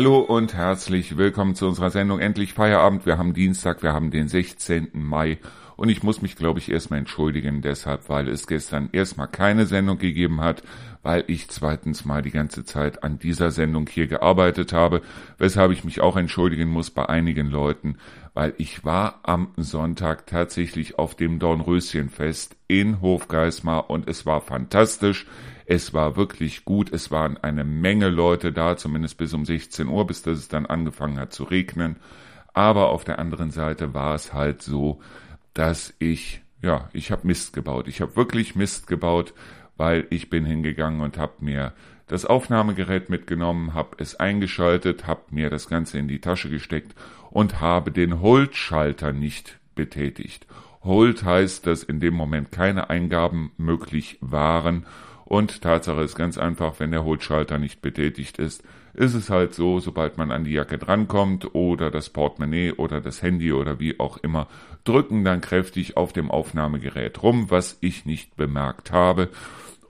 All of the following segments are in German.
Hallo und herzlich willkommen zu unserer Sendung Endlich Feierabend. Wir haben Dienstag, wir haben den 16. Mai und ich muss mich, glaube ich, erstmal entschuldigen deshalb, weil es gestern erstmal keine Sendung gegeben hat, weil ich zweitens mal die ganze Zeit an dieser Sendung hier gearbeitet habe, weshalb ich mich auch entschuldigen muss bei einigen Leuten, weil ich war am Sonntag tatsächlich auf dem Dornröschenfest in Hofgeismar und es war fantastisch. Es war wirklich gut. Es waren eine Menge Leute da, zumindest bis um 16 Uhr, bis das es dann angefangen hat zu regnen. Aber auf der anderen Seite war es halt so, dass ich, ja, ich habe Mist gebaut. Ich habe wirklich Mist gebaut, weil ich bin hingegangen und habe mir das Aufnahmegerät mitgenommen, habe es eingeschaltet, habe mir das Ganze in die Tasche gesteckt und habe den Hold-Schalter nicht betätigt. Hold heißt, dass in dem Moment keine Eingaben möglich waren und Tatsache ist ganz einfach, wenn der Holschalter nicht betätigt ist, ist es halt so, sobald man an die Jacke drankommt oder das Portemonnaie oder das Handy oder wie auch immer, drücken dann kräftig auf dem Aufnahmegerät rum, was ich nicht bemerkt habe.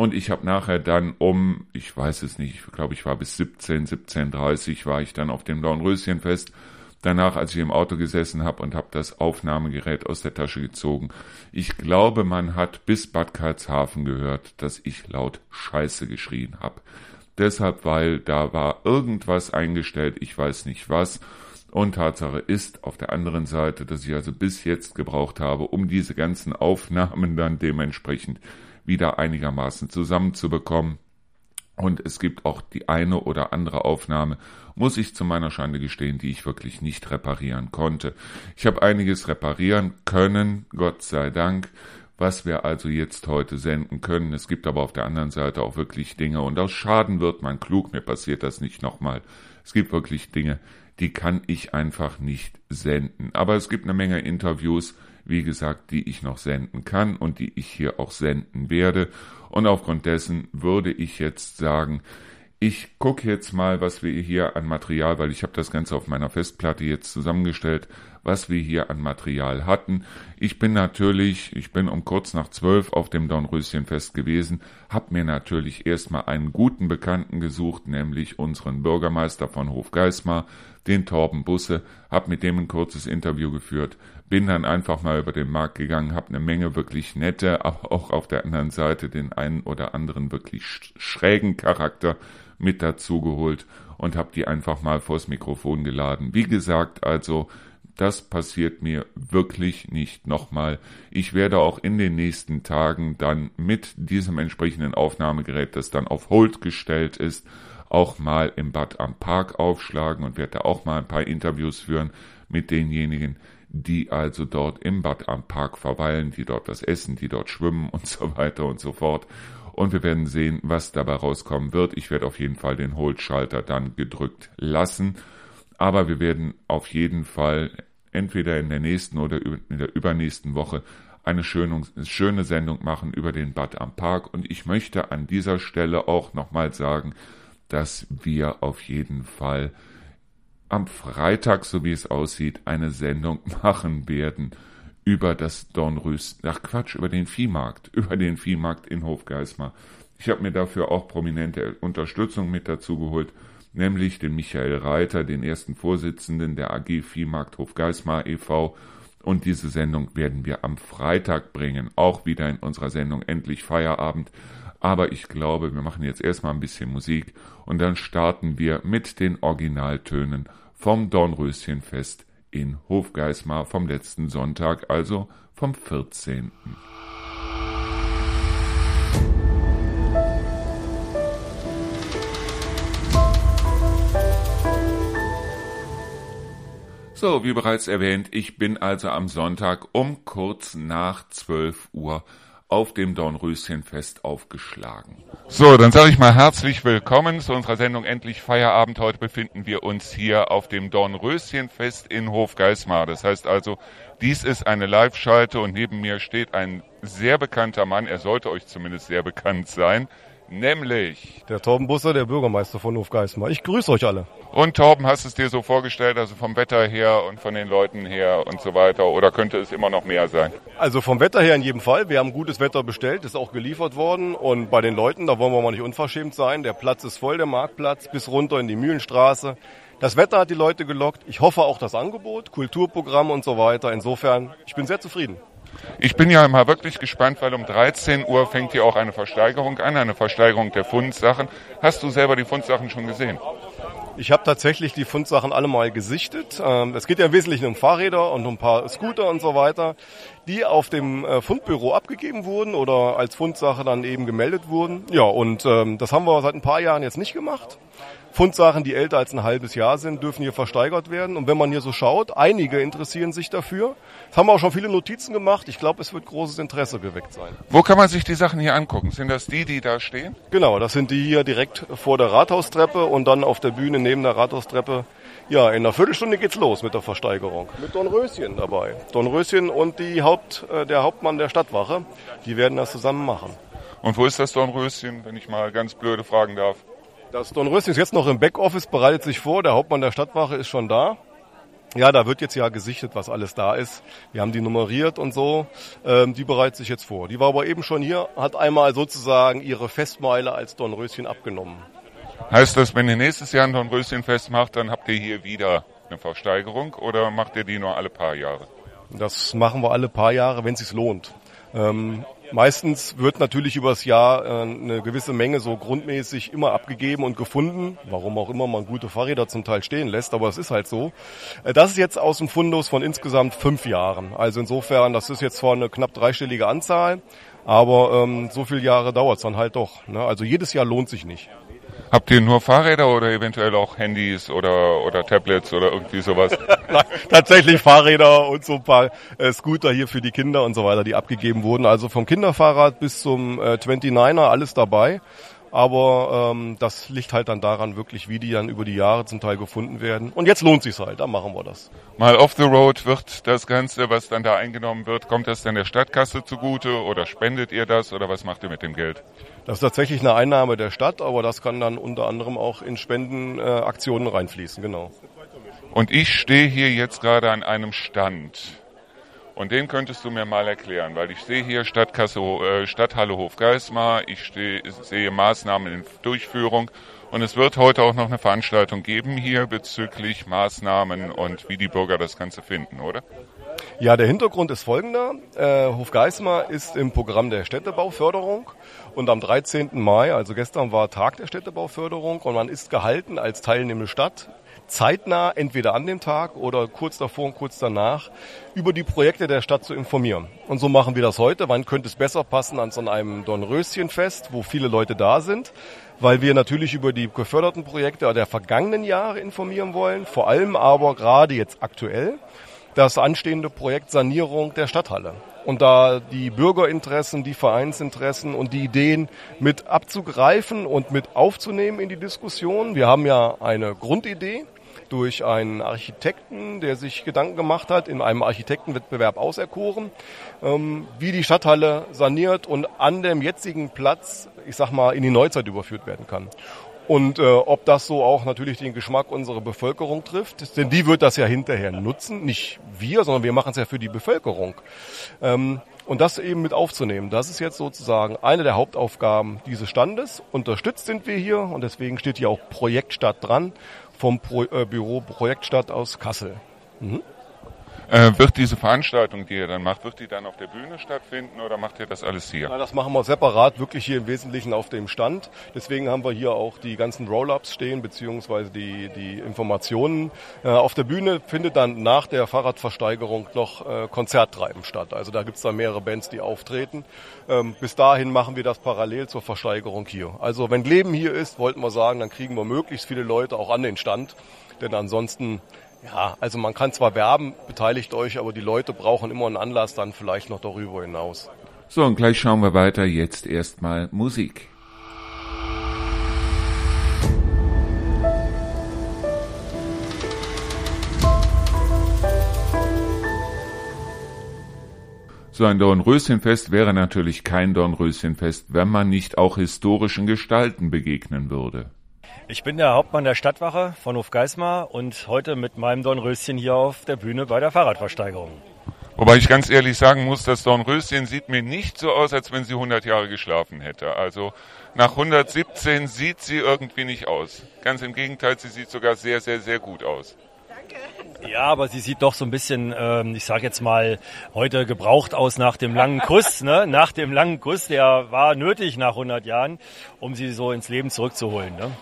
Und ich habe nachher dann um, ich weiß es nicht, ich glaube, ich war bis 17, 17.30 war ich dann auf dem Dornröschenfest danach, als ich im Auto gesessen habe und habe das Aufnahmegerät aus der Tasche gezogen. Ich glaube, man hat bis Bad Karlshafen gehört, dass ich laut Scheiße geschrien habe. Deshalb, weil da war irgendwas eingestellt, ich weiß nicht was. Und Tatsache ist auf der anderen Seite, dass ich also bis jetzt gebraucht habe, um diese ganzen Aufnahmen dann dementsprechend wieder einigermaßen zusammenzubekommen. Und es gibt auch die eine oder andere Aufnahme, muss ich zu meiner Schande gestehen, die ich wirklich nicht reparieren konnte. Ich habe einiges reparieren können, Gott sei Dank, was wir also jetzt heute senden können. Es gibt aber auf der anderen Seite auch wirklich Dinge, und aus Schaden wird man klug, mir passiert das nicht nochmal. Es gibt wirklich Dinge, die kann ich einfach nicht senden. Aber es gibt eine Menge Interviews, wie gesagt, die ich noch senden kann und die ich hier auch senden werde. Und aufgrund dessen würde ich jetzt sagen, ich gucke jetzt mal, was wir hier an Material, weil ich habe das Ganze auf meiner Festplatte jetzt zusammengestellt, was wir hier an Material hatten. Ich bin natürlich, ich bin um kurz nach zwölf auf dem Dornröschenfest gewesen, habe mir natürlich erstmal einen guten Bekannten gesucht, nämlich unseren Bürgermeister von Hofgeismar, den Torben Busse, habe mit dem ein kurzes Interview geführt, bin dann einfach mal über den Markt gegangen, habe eine Menge wirklich nette, aber auch auf der anderen Seite den einen oder anderen wirklich schrägen Charakter mit dazu geholt und habe die einfach mal vors Mikrofon geladen. Wie gesagt, also das passiert mir wirklich nicht nochmal. Ich werde auch in den nächsten Tagen dann mit diesem entsprechenden Aufnahmegerät, das dann auf Hold gestellt ist, auch mal im Bad am Park aufschlagen und werde auch mal ein paar Interviews führen mit denjenigen, die also dort im Bad am Park verweilen, die dort was essen, die dort schwimmen und so weiter und so fort. Und wir werden sehen, was dabei rauskommen wird. Ich werde auf jeden Fall den Hold-Schalter dann gedrückt lassen. Aber wir werden auf jeden Fall entweder in der nächsten oder in der übernächsten Woche eine schöne, Sendung machen über den Bad am Park. Und ich möchte an dieser Stelle auch nochmal sagen, dass wir auf jeden Fall am Freitag, so wie es aussieht, eine Sendung machen werden über das Dornrös, ach Quatsch, über den Viehmarkt, über den Viehmarkt in Hofgeismar. Ich habe mir dafür auch prominente Unterstützung mit dazu geholt, nämlich den Michael Reiter, den ersten Vorsitzenden der AG Viehmarkt Hofgeismar e.V. Und diese Sendung werden wir am Freitag bringen, auch wieder in unserer Sendung Endlich Feierabend. Aber ich glaube, wir machen jetzt erstmal ein bisschen Musik und dann starten wir mit den Originaltönen vom Dornröschenfest in Hofgeismar vom letzten Sonntag, also vom 14. So, wie bereits erwähnt, ich bin also am Sonntag um kurz nach 12 Uhr auf dem Dornröschenfest aufgeschlagen. So, dann sage ich mal herzlich willkommen zu unserer Sendung Endlich Feierabend. Heute befinden wir uns hier auf dem Dornröschenfest in Hofgeismar. Das heißt also, dies ist eine Live-Schalte und neben mir steht ein sehr bekannter Mann. Er sollte euch zumindest sehr bekannt sein, Nämlich. Der Torben Busser, der Bürgermeister von Hofgeismar. Ich grüße euch alle. Und Torben, hast du es dir so vorgestellt, also vom Wetter her und von den Leuten her und so weiter? Oder könnte es immer noch mehr sein? Also vom Wetter her in jedem Fall. Wir haben gutes Wetter bestellt, ist auch geliefert worden. Und bei den Leuten, da wollen wir mal nicht unverschämt sein. Der Platz ist voll, der Marktplatz, bis runter in die Mühlenstraße. Das Wetter hat die Leute gelockt. Ich hoffe auch das Angebot, Kulturprogramm und so weiter. Insofern, ich bin sehr zufrieden. Ich bin ja immer wirklich gespannt, weil um 13 Uhr fängt hier auch eine Versteigerung an, eine Versteigerung der Fundsachen. Hast du selber die Fundsachen schon gesehen? Ich habe tatsächlich die Fundsachen alle mal gesichtet. Ähm, es geht ja im Wesentlichen um Fahrräder und um ein paar Scooter und so weiter, die auf dem äh, Fundbüro abgegeben wurden oder als Fundsache dann eben gemeldet wurden. Ja, und ähm, das haben wir seit ein paar Jahren jetzt nicht gemacht. Fundsachen, die älter als ein halbes Jahr sind, dürfen hier versteigert werden. Und wenn man hier so schaut, einige interessieren sich dafür. Es haben auch schon viele Notizen gemacht. Ich glaube, es wird großes Interesse geweckt sein. Wo kann man sich die Sachen hier angucken? Sind das die, die da stehen? Genau, das sind die hier direkt vor der Rathaustreppe und dann auf der Bühne neben der Rathaustreppe. Ja, in einer Viertelstunde geht's los mit der Versteigerung. Mit Dornröschen dabei. Dornröschen und die Haupt, äh, der Hauptmann der Stadtwache. Die werden das zusammen machen. Und wo ist das Dornröschen, wenn ich mal ganz blöde fragen darf? Das Dornröschen ist jetzt noch im Backoffice, bereitet sich vor. Der Hauptmann der Stadtwache ist schon da. Ja, da wird jetzt ja gesichtet, was alles da ist. Wir haben die nummeriert und so. Ähm, die bereitet sich jetzt vor. Die war aber eben schon hier, hat einmal sozusagen ihre Festmeile als Dornröschen abgenommen. Heißt das, wenn ihr nächstes Jahr ein Dornröschen festmacht, dann habt ihr hier wieder eine Versteigerung oder macht ihr die nur alle paar Jahre? Das machen wir alle paar Jahre, wenn es sich lohnt. Ähm, Meistens wird natürlich übers Jahr äh, eine gewisse Menge so grundmäßig immer abgegeben und gefunden, warum auch immer man gute Fahrräder zum Teil stehen lässt, aber es ist halt so. Äh, das ist jetzt aus dem Fundus von insgesamt fünf Jahren. Also insofern, das ist jetzt zwar eine knapp dreistellige Anzahl, aber ähm, so viele Jahre dauert es dann halt doch. Ne? Also jedes Jahr lohnt sich nicht. Habt ihr nur Fahrräder oder eventuell auch Handys oder, oder Tablets oder irgendwie sowas? Nein, tatsächlich Fahrräder und so ein paar äh, Scooter hier für die Kinder und so weiter, die abgegeben wurden. Also vom Kinderfahrrad bis zum äh, 29er alles dabei. Aber ähm, das liegt halt dann daran wirklich, wie die dann über die Jahre zum Teil gefunden werden. Und jetzt lohnt sich's halt, dann machen wir das. Mal off the road wird das Ganze, was dann da eingenommen wird, kommt das dann der Stadtkasse zugute oder spendet ihr das oder was macht ihr mit dem Geld? Das ist tatsächlich eine Einnahme der Stadt, aber das kann dann unter anderem auch in Spendenaktionen äh, reinfließen, genau. Und ich stehe hier jetzt gerade an einem Stand. Und den könntest du mir mal erklären, weil ich sehe hier Stadtkasse, äh, Stadthalle Hofgeismar, ich sehe Maßnahmen in Durchführung und es wird heute auch noch eine Veranstaltung geben hier bezüglich Maßnahmen und wie die Bürger das Ganze finden, oder? Ja, der Hintergrund ist folgender. Äh, Hofgeismar ist im Programm der Städtebauförderung und am 13. Mai, also gestern war Tag der Städtebauförderung und man ist gehalten als teilnehmende Stadt zeitnah, entweder an dem Tag oder kurz davor und kurz danach, über die Projekte der Stadt zu informieren. Und so machen wir das heute. Wann könnte es besser passen als an einem Dornröschenfest, wo viele Leute da sind? Weil wir natürlich über die geförderten Projekte der vergangenen Jahre informieren wollen, vor allem aber gerade jetzt aktuell das anstehende Projekt Sanierung der Stadthalle. Und da die Bürgerinteressen, die Vereinsinteressen und die Ideen mit abzugreifen und mit aufzunehmen in die Diskussion. Wir haben ja eine Grundidee durch einen Architekten, der sich Gedanken gemacht hat, in einem Architektenwettbewerb auserkoren, ähm, wie die Stadthalle saniert und an dem jetzigen Platz, ich sag mal, in die Neuzeit überführt werden kann. Und äh, ob das so auch natürlich den Geschmack unserer Bevölkerung trifft, denn die wird das ja hinterher nutzen, nicht wir, sondern wir machen es ja für die Bevölkerung. Ähm, und das eben mit aufzunehmen, das ist jetzt sozusagen eine der Hauptaufgaben dieses Standes. Unterstützt sind wir hier und deswegen steht hier auch Projektstadt dran vom Pro, äh, Büro Projektstadt aus Kassel. Mhm. Äh, wird diese Veranstaltung, die ihr dann macht, wird die dann auf der Bühne stattfinden oder macht ihr das alles hier? Ja, das machen wir separat, wirklich hier im Wesentlichen auf dem Stand. Deswegen haben wir hier auch die ganzen Roll-Ups stehen, beziehungsweise die, die Informationen. Äh, auf der Bühne findet dann nach der Fahrradversteigerung noch äh, Konzerttreiben statt. Also da gibt's dann mehrere Bands, die auftreten. Ähm, bis dahin machen wir das parallel zur Versteigerung hier. Also wenn Leben hier ist, wollten wir sagen, dann kriegen wir möglichst viele Leute auch an den Stand. Denn ansonsten ja, also man kann zwar werben, beteiligt euch, aber die Leute brauchen immer einen Anlass dann vielleicht noch darüber hinaus. So, und gleich schauen wir weiter. Jetzt erstmal Musik. So ein Dornröschenfest wäre natürlich kein Dornröschenfest, wenn man nicht auch historischen Gestalten begegnen würde. Ich bin der Hauptmann der Stadtwache von Hofgeismar und heute mit meinem Dornröschen hier auf der Bühne bei der Fahrradversteigerung. Wobei ich ganz ehrlich sagen muss, das Dornröschen sieht mir nicht so aus, als wenn sie 100 Jahre geschlafen hätte. Also nach 117 sieht sie irgendwie nicht aus. Ganz im Gegenteil, sie sieht sogar sehr, sehr, sehr gut aus. Ja, aber sie sieht doch so ein bisschen, ähm, ich sage jetzt mal, heute gebraucht aus nach dem langen Kuss. Ne? Nach dem langen Kuss, der war nötig nach 100 Jahren, um sie so ins Leben zurückzuholen. Ne?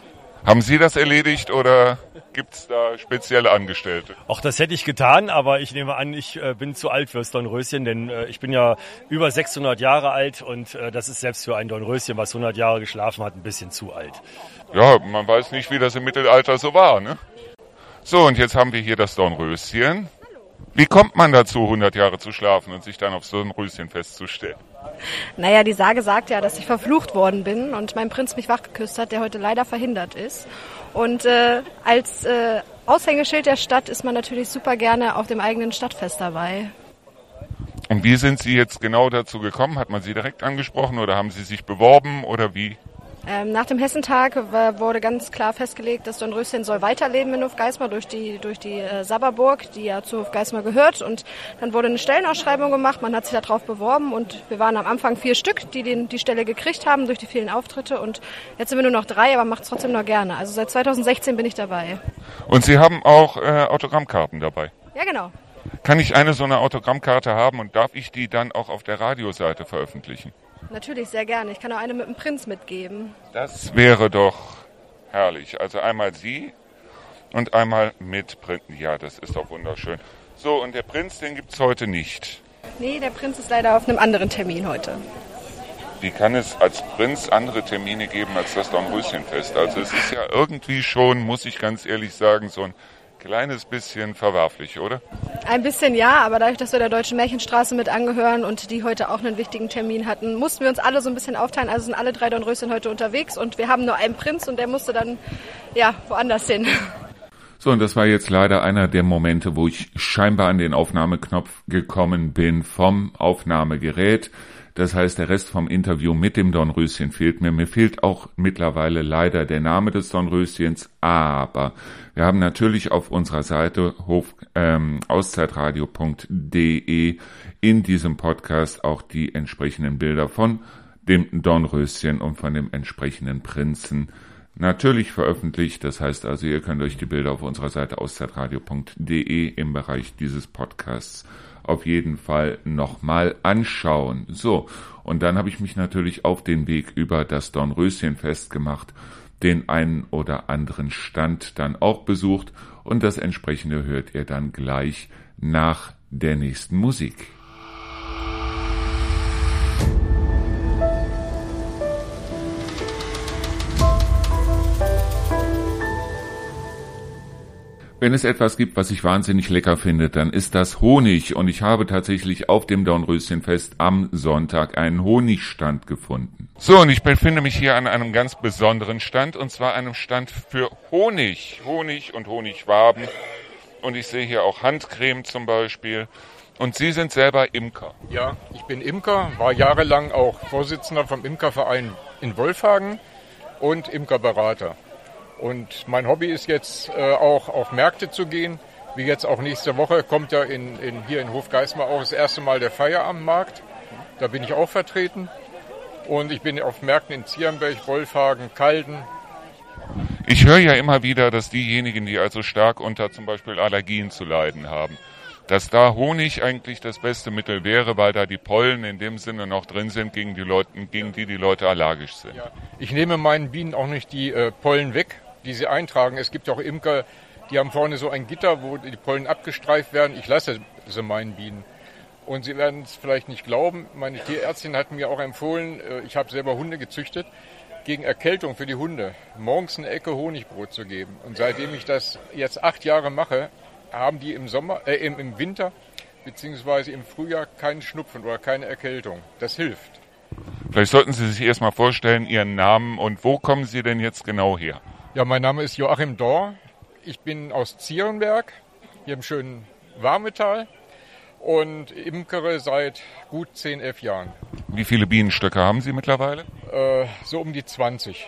Haben Sie das erledigt oder gibt es da spezielle Angestellte? Auch das hätte ich getan, aber ich nehme an, ich äh, bin zu alt fürs Dornröschen, denn äh, ich bin ja über 600 Jahre alt und äh, das ist selbst für ein Dornröschen, was 100 Jahre geschlafen hat, ein bisschen zu alt. Ja, man weiß nicht, wie das im Mittelalter so war, ne? So, und jetzt haben wir hier das Dornröschen. Wie kommt man dazu, 100 Jahre zu schlafen und sich dann auf so ein Röschen festzustellen? Naja, die Sage sagt ja, dass ich verflucht worden bin und mein Prinz mich wachgeküsst hat, der heute leider verhindert ist. Und äh, als äh, Aushängeschild der Stadt ist man natürlich super gerne auf dem eigenen Stadtfest dabei. Und wie sind Sie jetzt genau dazu gekommen? Hat man Sie direkt angesprochen oder haben Sie sich beworben oder wie? Ähm, nach dem Hessentag wurde ganz klar festgelegt, dass Dornröschen soll weiterleben in Hofgeismar durch die, durch die äh, Sabberburg, die ja zu Hofgeismar gehört. Und dann wurde eine Stellenausschreibung gemacht, man hat sich darauf beworben und wir waren am Anfang vier Stück, die den, die Stelle gekriegt haben durch die vielen Auftritte. Und jetzt sind wir nur noch drei, aber macht es trotzdem noch gerne. Also seit 2016 bin ich dabei. Und Sie haben auch äh, Autogrammkarten dabei? Ja, genau. Kann ich eine so eine Autogrammkarte haben und darf ich die dann auch auf der Radioseite veröffentlichen? Natürlich, sehr gerne. Ich kann auch eine mit dem Prinz mitgeben. Das wäre doch herrlich. Also einmal Sie und einmal mit Prinz. Ja, das ist doch wunderschön. So, und der Prinz, den gibt es heute nicht. Nee, der Prinz ist leider auf einem anderen Termin heute. Wie kann es als Prinz andere Termine geben als das Dornröschenfest? Also es ist ja irgendwie schon, muss ich ganz ehrlich sagen, so ein kleines bisschen verwerflich, oder? Ein bisschen ja, aber dadurch, dass wir der Deutschen Märchenstraße mit angehören und die heute auch einen wichtigen Termin hatten, mussten wir uns alle so ein bisschen aufteilen. Also sind alle drei Dornröschen heute unterwegs und wir haben nur einen Prinz und der musste dann ja woanders hin. So, und das war jetzt leider einer der Momente, wo ich scheinbar an den Aufnahmeknopf gekommen bin vom Aufnahmegerät. Das heißt, der Rest vom Interview mit dem Dornröschen fehlt mir. Mir fehlt auch mittlerweile leider der Name des Dornröschens, aber wir haben natürlich auf unserer Seite hof, ähm, auszeitradio.de in diesem Podcast auch die entsprechenden Bilder von dem Dornröschen und von dem entsprechenden Prinzen natürlich veröffentlicht. Das heißt also, ihr könnt euch die Bilder auf unserer Seite auszeitradio.de im Bereich dieses Podcasts auf jeden Fall nochmal anschauen. So, und dann habe ich mich natürlich auf den Weg über das Dornröschenfest gemacht, den einen oder anderen Stand dann auch besucht und das entsprechende hört ihr dann gleich nach der nächsten Musik. Wenn es etwas gibt, was ich wahnsinnig lecker finde, dann ist das Honig. Und ich habe tatsächlich auf dem Dornröschenfest am Sonntag einen Honigstand gefunden. So, und ich befinde mich hier an einem ganz besonderen Stand, und zwar einem Stand für Honig. Honig und Honigwaben. Und ich sehe hier auch Handcreme zum Beispiel. Und Sie sind selber Imker. Ja, ich bin Imker, war jahrelang auch Vorsitzender vom Imkerverein in Wolfhagen und Imkerberater. Und mein Hobby ist jetzt äh, auch auf Märkte zu gehen. Wie jetzt auch nächste Woche kommt ja in, in, hier in Hofgeismar auch das erste Mal der Feierabendmarkt. Da bin ich auch vertreten. Und ich bin auf Märkten in Zierenberg, Wolfhagen, Kalden. Ich höre ja immer wieder, dass diejenigen, die also stark unter zum Beispiel Allergien zu leiden haben, dass da Honig eigentlich das beste Mittel wäre, weil da die Pollen in dem Sinne noch drin sind, gegen die, Leute, gegen die, die Leute allergisch sind. Ja, ich nehme meinen Bienen auch nicht die äh, Pollen weg, die sie eintragen. Es gibt auch Imker, die haben vorne so ein Gitter, wo die Pollen abgestreift werden. Ich lasse sie meinen Bienen. Und Sie werden es vielleicht nicht glauben, meine Tierärztin hat mir auch empfohlen, äh, ich habe selber Hunde gezüchtet, gegen Erkältung für die Hunde morgens eine Ecke Honigbrot zu geben. Und seitdem ich das jetzt acht Jahre mache, haben die im Sommer, äh, im, Winter beziehungsweise im Frühjahr keinen Schnupfen oder keine Erkältung. Das hilft. Vielleicht sollten Sie sich erstmal vorstellen, Ihren Namen und wo kommen Sie denn jetzt genau her? Ja, mein Name ist Joachim Dor. Ich bin aus Zierenberg, hier im schönen Warmetal. und imkere seit gut 10, 11 Jahren. Wie viele Bienenstöcke haben Sie mittlerweile? Äh, so um die 20.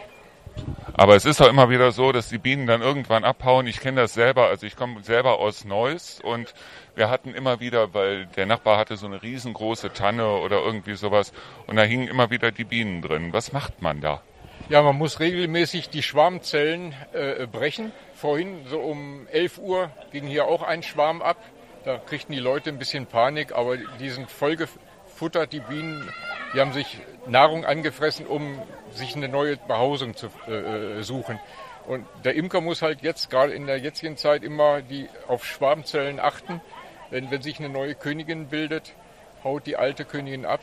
Aber es ist doch immer wieder so, dass die Bienen dann irgendwann abhauen. Ich kenne das selber, also ich komme selber aus Neuss und wir hatten immer wieder, weil der Nachbar hatte so eine riesengroße Tanne oder irgendwie sowas und da hingen immer wieder die Bienen drin. Was macht man da? Ja, man muss regelmäßig die Schwarmzellen äh, brechen. Vorhin so um 11 Uhr ging hier auch ein Schwarm ab. Da kriegten die Leute ein bisschen Panik, aber die sind vollgefuttert, die Bienen. Die haben sich Nahrung angefressen, um sich eine neue Behausung zu äh, äh, suchen. Und der Imker muss halt jetzt, gerade in der jetzigen Zeit, immer die, auf Schwarmzellen achten. Denn wenn sich eine neue Königin bildet, haut die alte Königin ab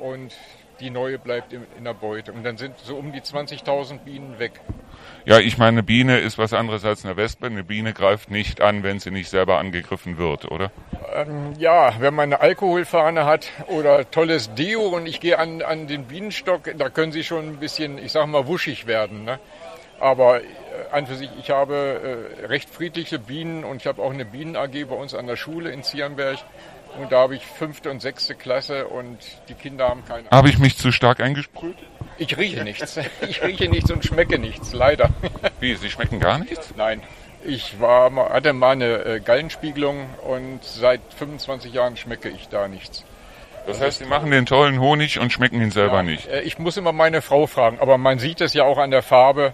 und die neue bleibt in, in der Beute. Und dann sind so um die 20.000 Bienen weg. Ja, ich meine, eine Biene ist was anderes als eine Wespe. Eine Biene greift nicht an, wenn sie nicht selber angegriffen wird, oder? Ähm, ja, wenn man eine Alkoholfahne hat oder tolles Deo und ich gehe an, an den Bienenstock, da können sie schon ein bisschen, ich sag mal, wuschig werden. Ne? Aber äh, an für sich, ich habe äh, recht friedliche Bienen und ich habe auch eine Bienen-AG bei uns an der Schule in Ziernberg. Und da habe ich fünfte und sechste Klasse und die Kinder haben keine Habe ich mich zu stark eingesprüht? Ich rieche nichts. Ich rieche nichts und schmecke nichts, leider. Wie, Sie schmecken gar nichts? Nein. Ich war, hatte mal eine äh, Gallenspiegelung und seit 25 Jahren schmecke ich da nichts. Das heißt, Sie machen den tollen Honig und schmecken ihn selber Ja, nicht. äh, Ich muss immer meine Frau fragen, aber man sieht es ja auch an der Farbe.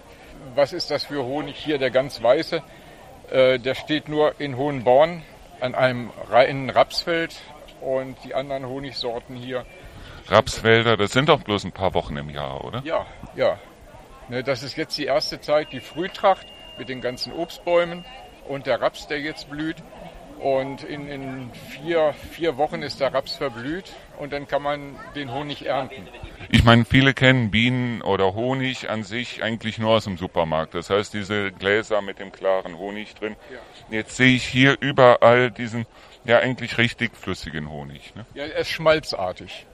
Was ist das für Honig hier, der ganz weiße? Äh, Der steht nur in Hohenborn an einem reinen Rapsfeld und die anderen Honigsorten hier, Rapswälder, das sind doch bloß ein paar Wochen im Jahr, oder? ja, ja. Ne, Das ist jetzt die erste Zeit, die Frühtracht mit den ganzen Obstbäumen und der Raps, der jetzt blüht. Und in, in vier, vier Wochen ist der Raps verblüht und dann kann man den Honig ernten. Ich meine, viele kennen Bienen oder Honig an sich eigentlich nur aus dem Supermarkt. Das heißt, diese Gläser mit dem klaren Honig drin. Jetzt sehe ich hier überall diesen, ja eigentlich richtig flüssigen Honig. Ne? Ja, er ist schmalzartig.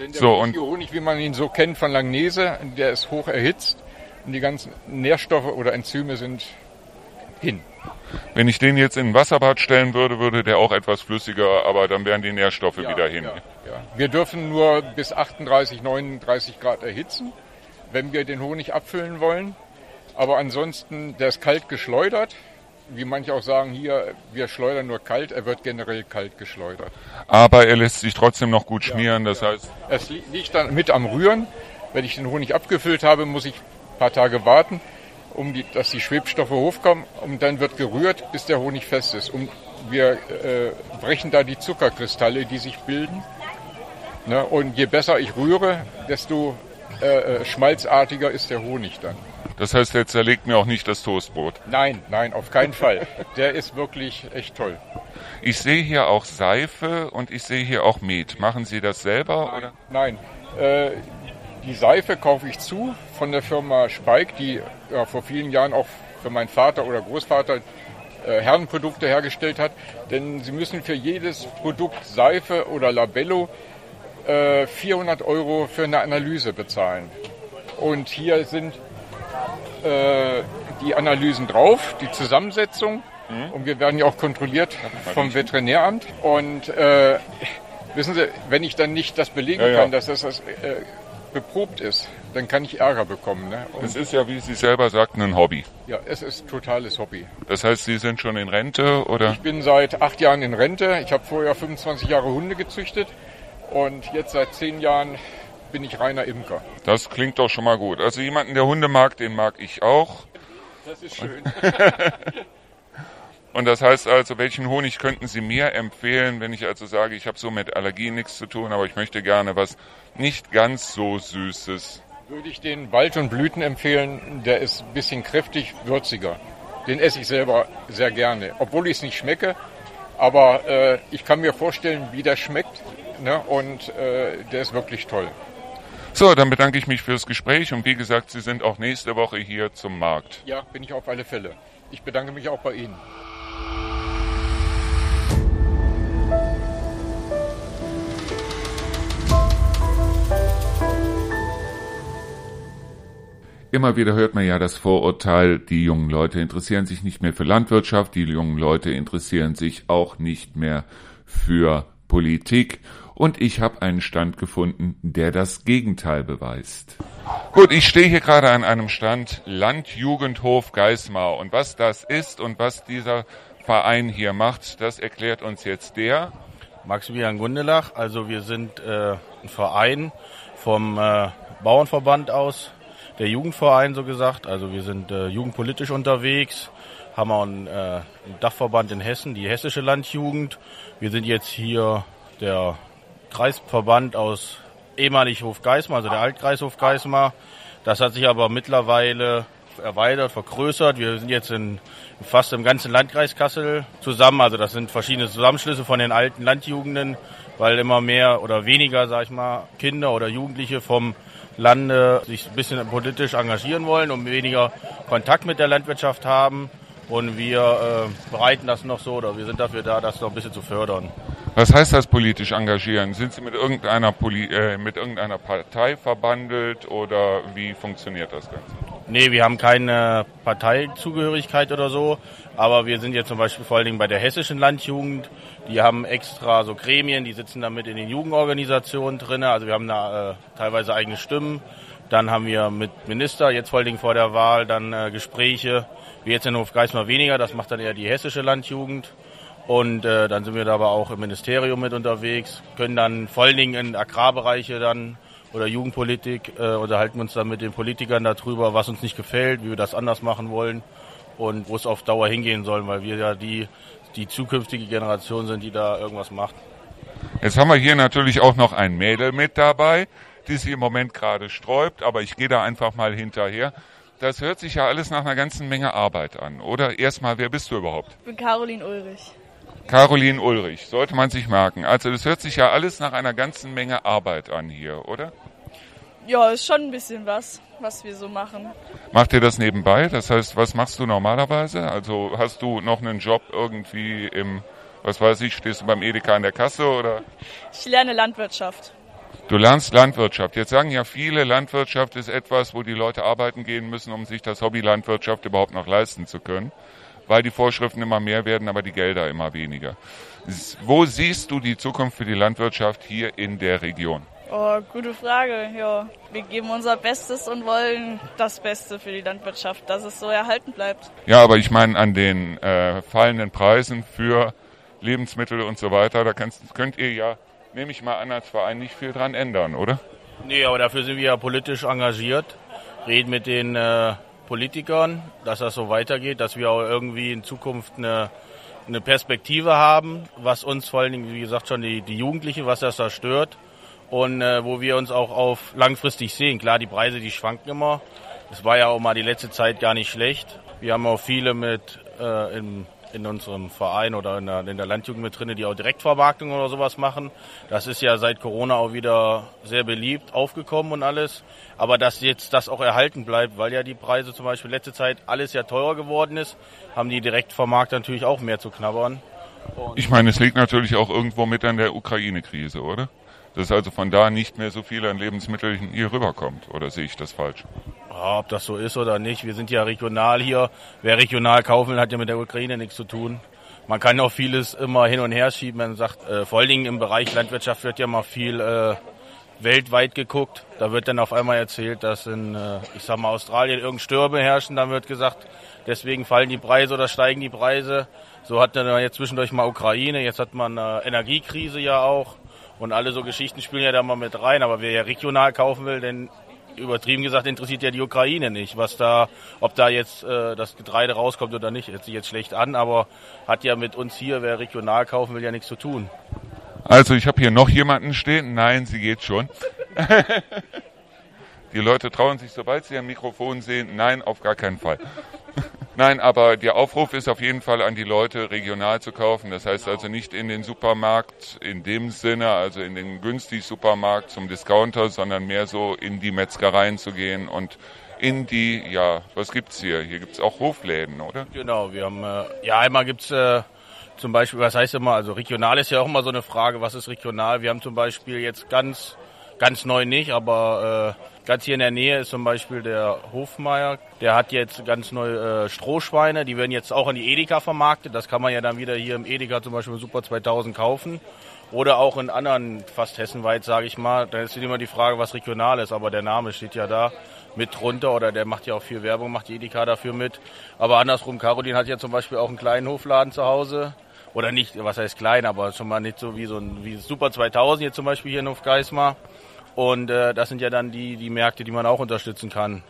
Denn der So, Honig, wie man ihn so kennt von Langnese, der ist hoch erhitzt und die ganzen Nährstoffe oder Enzyme sind hin. Wenn ich den jetzt in ein Wasserbad stellen würde, würde der auch etwas flüssiger, aber dann wären die Nährstoffe wieder hin. Ja, ja. Wir dürfen nur bis 38, 39 Grad erhitzen, wenn wir den Honig abfüllen wollen. Aber ansonsten, der ist kalt geschleudert. Wie manche auch sagen, hier, wir schleudern nur kalt, er wird generell kalt geschleudert. Aber er lässt sich trotzdem noch gut schmieren. Das heißt, Es li- liegt dann mit am Rühren. Wenn ich den Honig abgefüllt habe, muss ich ein paar Tage warten, um die, dass die Schwebstoffe hochkommen. Und dann wird gerührt, bis der Honig fest ist. Und wir äh, brechen da die Zuckerkristalle, die sich bilden. Ne? Und je besser ich rühre, desto äh, äh, schmalzartiger ist der Honig dann. das heißt, er zerlegt mir auch nicht das Toastbrot. Nein, nein, auf keinen Fall. Der ist wirklich echt toll. Ich sehe hier auch Seife und ich sehe hier auch Met. Machen Sie das selber? Oder? Nein, äh, die Seife kaufe ich zu von der Firma Speik, die ja, vor vielen Jahren auch für meinen Vater oder Großvater äh, Herrenprodukte hergestellt hat. Denn sie müssen für jedes Produkt Seife oder Labello äh, 400 Euro für eine Analyse bezahlen. Und hier sind äh, die Analysen drauf, die Zusammensetzung. Und wir werden ja auch kontrolliert vom Veterinäramt. Und äh, wissen Sie, wenn ich dann nicht das belegen Ja, ja. kann, dass das, das äh, beprobt ist, dann kann ich Ärger bekommen. Ne? Es ist ja, wie Sie selber sagten, ein Hobby. ja, es ist totales Hobby. Das heißt, Sie sind schon in Rente oder? Ich bin seit acht Jahren in Rente. Ich habe vorher 25 Jahre Hunde gezüchtet und jetzt seit zehn Jahren bin ich reiner Imker. Das klingt doch schon mal gut. Also jemanden, der Hunde mag, den mag ich auch. Das ist schön. Und das heißt also, welchen Honig könnten Sie mir empfehlen, wenn ich also sage, ich habe so mit Allergien nichts zu tun, aber ich möchte gerne was nicht ganz so Süßes. Würde ich den Wald- und Blüten empfehlen. Der ist ein bisschen kräftig, würziger. Den esse ich selber sehr gerne, obwohl ich es nicht schmecke. Aber äh, ich kann mir vorstellen, wie der schmeckt. Ne? Und äh, der ist wirklich toll. So, dann bedanke ich mich fürs Gespräch und wie gesagt, Sie sind auch nächste Woche hier zum Markt. Ja, bin ich auf alle Fälle. Ich bedanke mich auch bei Ihnen. Immer wieder hört man ja das Vorurteil, die jungen Leute interessieren sich nicht mehr für Landwirtschaft, die jungen Leute interessieren sich auch nicht mehr für Politik und ich habe einen Stand gefunden, der das Gegenteil beweist. Gut, ich stehe hier gerade an einem Stand Landjugendhof Geismar und was das ist und was dieser Verein hier macht, das erklärt uns jetzt der Maximilian Gundelach. Also wir sind äh, ein Verein vom äh, Bauernverband aus, der Jugendverein so gesagt. Also wir sind äh, jugendpolitisch unterwegs, haben auch einen, äh, einen Dachverband in Hessen, die Hessische Landjugend. Wir sind jetzt hier der Kreisverband aus ehemalig Hof Geismar, also der Altkreis Hof Geismar. Das hat sich aber mittlerweile erweitert, vergrößert. Wir sind jetzt in fast im ganzen Landkreis Kassel zusammen. Also das sind verschiedene Zusammenschlüsse von den alten Landjugenden, weil immer mehr oder weniger, sag ich mal, Kinder oder Jugendliche vom Lande sich ein bisschen politisch engagieren wollen und weniger Kontakt mit der Landwirtschaft haben. Und wir äh, bereiten das noch so oder wir sind dafür da, das noch ein bisschen zu fördern. Was heißt das politisch engagieren? Sind Sie mit irgendeiner, Poli äh, mit irgendeiner Partei verbandelt oder wie funktioniert das Ganze? Nee, wir haben keine Parteizugehörigkeit oder so, aber wir sind jetzt zum Beispiel vor allen Dingen bei der hessischen Landjugend. Die haben extra so Gremien, die sitzen damit in den Jugendorganisationen drin. Also wir haben da äh, teilweise eigene Stimmen. Dann haben wir mit Minister, jetzt vor allen Dingen vor der Wahl, dann äh, Gespräche. Wie jetzt in Hofgeismar weniger, das macht dann eher die hessische Landjugend. Und äh, dann sind wir da aber auch im Ministerium mit unterwegs, können dann vor allen Dingen in Agrarbereiche dann oder Jugendpolitik äh, unterhalten uns dann mit den Politikern darüber, was uns nicht gefällt, wie wir das anders machen wollen und wo es auf Dauer hingehen soll, weil wir ja die, die zukünftige Generation sind, die da irgendwas macht. Jetzt haben wir hier natürlich auch noch ein Mädel mit dabei, die sich im Moment gerade sträubt, aber ich gehe da einfach mal hinterher. Das hört sich ja alles nach einer ganzen Menge Arbeit an, oder? Erstmal, wer bist du überhaupt? Ich bin Caroline Ulrich. Caroline Ulrich, sollte man sich merken. Also das hört sich ja alles nach einer ganzen Menge Arbeit an hier, oder? Ja, ist schon ein bisschen was, was wir so machen. Macht ihr das nebenbei? Das heißt, was machst du normalerweise? Also hast du noch einen Job irgendwie im, was weiß ich, stehst du beim Edeka an der Kasse oder? Ich lerne Landwirtschaft. Du lernst Landwirtschaft. Jetzt sagen ja viele, Landwirtschaft ist etwas, wo die Leute arbeiten gehen müssen, um sich das Hobby Landwirtschaft überhaupt noch leisten zu können weil die Vorschriften immer mehr werden, aber die Gelder immer weniger. Wo siehst du die Zukunft für die Landwirtschaft hier in der Region? Oh, gute Frage. Ja, wir geben unser Bestes und wollen das Beste für die Landwirtschaft, dass es so erhalten bleibt. Ja, aber ich meine an den äh, fallenden Preisen für Lebensmittel und so weiter, da kannst, könnt ihr ja, nehme ich mal an, als Verein nicht viel dran ändern, oder? Nee, aber dafür sind wir ja politisch engagiert, reden mit den äh, Politikern, dass das so weitergeht, dass wir auch irgendwie in Zukunft eine, eine Perspektive haben, was uns vor allen Dingen, wie gesagt, schon die, die Jugendliche, was das da stört und äh, wo wir uns auch auf langfristig sehen. Klar, die Preise, die schwanken immer. Es war ja auch mal die letzte Zeit gar nicht schlecht. Wir haben auch viele mit äh, im in unserem Verein oder in der, in der Landjugend mit drin, die auch Direktvermarktung oder sowas machen. Das ist ja seit Corona auch wieder sehr beliebt aufgekommen und alles. Aber dass jetzt das auch erhalten bleibt, weil ja die Preise zum Beispiel letzte Zeit alles ja teurer geworden ist, haben die Direktvermarkter natürlich auch mehr zu knabbern. Und ich meine, es liegt natürlich auch irgendwo mit an der Ukraine-Krise, oder? Dass also von da nicht mehr so viel an Lebensmitteln hier rüberkommt. Oder sehe ich das falsch? Ob das so ist oder nicht. Wir sind ja regional hier. Wer regional kaufen will, hat ja mit der Ukraine nichts zu tun. Man kann auch vieles immer hin und her schieben. Man sagt, äh, vor allen Dingen im Bereich Landwirtschaft wird ja mal viel äh, weltweit geguckt. Da wird dann auf einmal erzählt, dass in, äh, ich sag mal, Australien irgendein Stürme herrschen. Dann wird gesagt, deswegen fallen die Preise oder steigen die Preise. So hat dann jetzt zwischendurch mal Ukraine. Jetzt hat man eine Energiekrise ja auch. Und alle so Geschichten spielen ja da mal mit rein. Aber wer ja regional kaufen will, denn übertrieben gesagt interessiert ja die Ukraine nicht, was da, ob da jetzt äh, das Getreide rauskommt oder nicht, hört sich jetzt schlecht an, aber hat ja mit uns hier, wer regional kaufen will, ja nichts zu tun. Also ich habe hier noch jemanden stehen. Nein, sie geht schon. die Leute trauen sich, sobald sie ein Mikrofon sehen, nein, auf gar keinen Fall. Nein, aber der Aufruf ist auf jeden Fall an die Leute, regional zu kaufen. Das heißt also nicht in den Supermarkt in dem Sinne, also in den günstig Supermarkt zum Discounter, sondern mehr so in die Metzgereien zu gehen und in die, ja, was gibt's hier? Hier gibt's auch Hofläden, oder? Genau, wir haben, äh, ja, einmal gibt's äh, zum Beispiel, was heißt immer, also regional ist ja auch immer so eine Frage, was ist regional? Wir haben zum Beispiel jetzt ganz ganz neu nicht, aber äh, ganz hier in der Nähe ist zum Beispiel der Hofmeier. Der hat jetzt ganz neue äh, Strohschweine, die werden jetzt auch an die Edeka vermarktet. Das kann man ja dann wieder hier im Edeka zum Beispiel im Super 2000 kaufen. Oder auch in anderen, fast hessenweit, sage ich mal. Da ist immer die Frage, was regional ist, aber der Name steht ja da mit drunter oder der macht ja auch viel Werbung, macht die Edeka dafür mit. Aber andersrum, Caroline hat ja zum Beispiel auch einen kleinen Hofladen zu Hause. Oder nicht, was heißt klein, aber schon mal nicht so wie so ein wie Super 2000 jetzt zum Beispiel hier in Hofgeismar. Und äh, das sind ja dann die, die Märkte, die man auch unterstützen kann.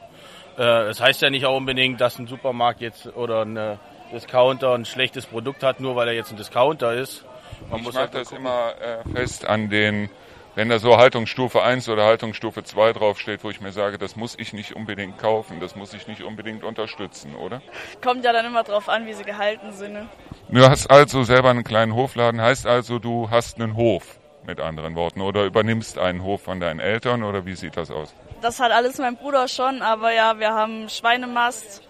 Äh, das heißt ja nicht auch unbedingt, dass ein Supermarkt jetzt oder ein äh, Discounter ein schlechtes Produkt hat, nur weil er jetzt ein Discounter ist. Man ich muss halt das immer äh, fest an den wenn da so Haltungsstufe 1 oder Haltungsstufe 2 draufsteht, wo ich mir sage, das muss ich nicht unbedingt kaufen, das muss ich nicht unbedingt unterstützen, oder? Kommt ja dann immer drauf an, wie sie gehalten sind. Ne? Du hast also selber einen kleinen Hofladen, heißt also, du hast einen Hof, mit anderen Worten, oder übernimmst einen Hof von deinen Eltern, oder wie sieht das aus? Das hat alles mein Bruder schon, aber ja, wir haben Schweinemast,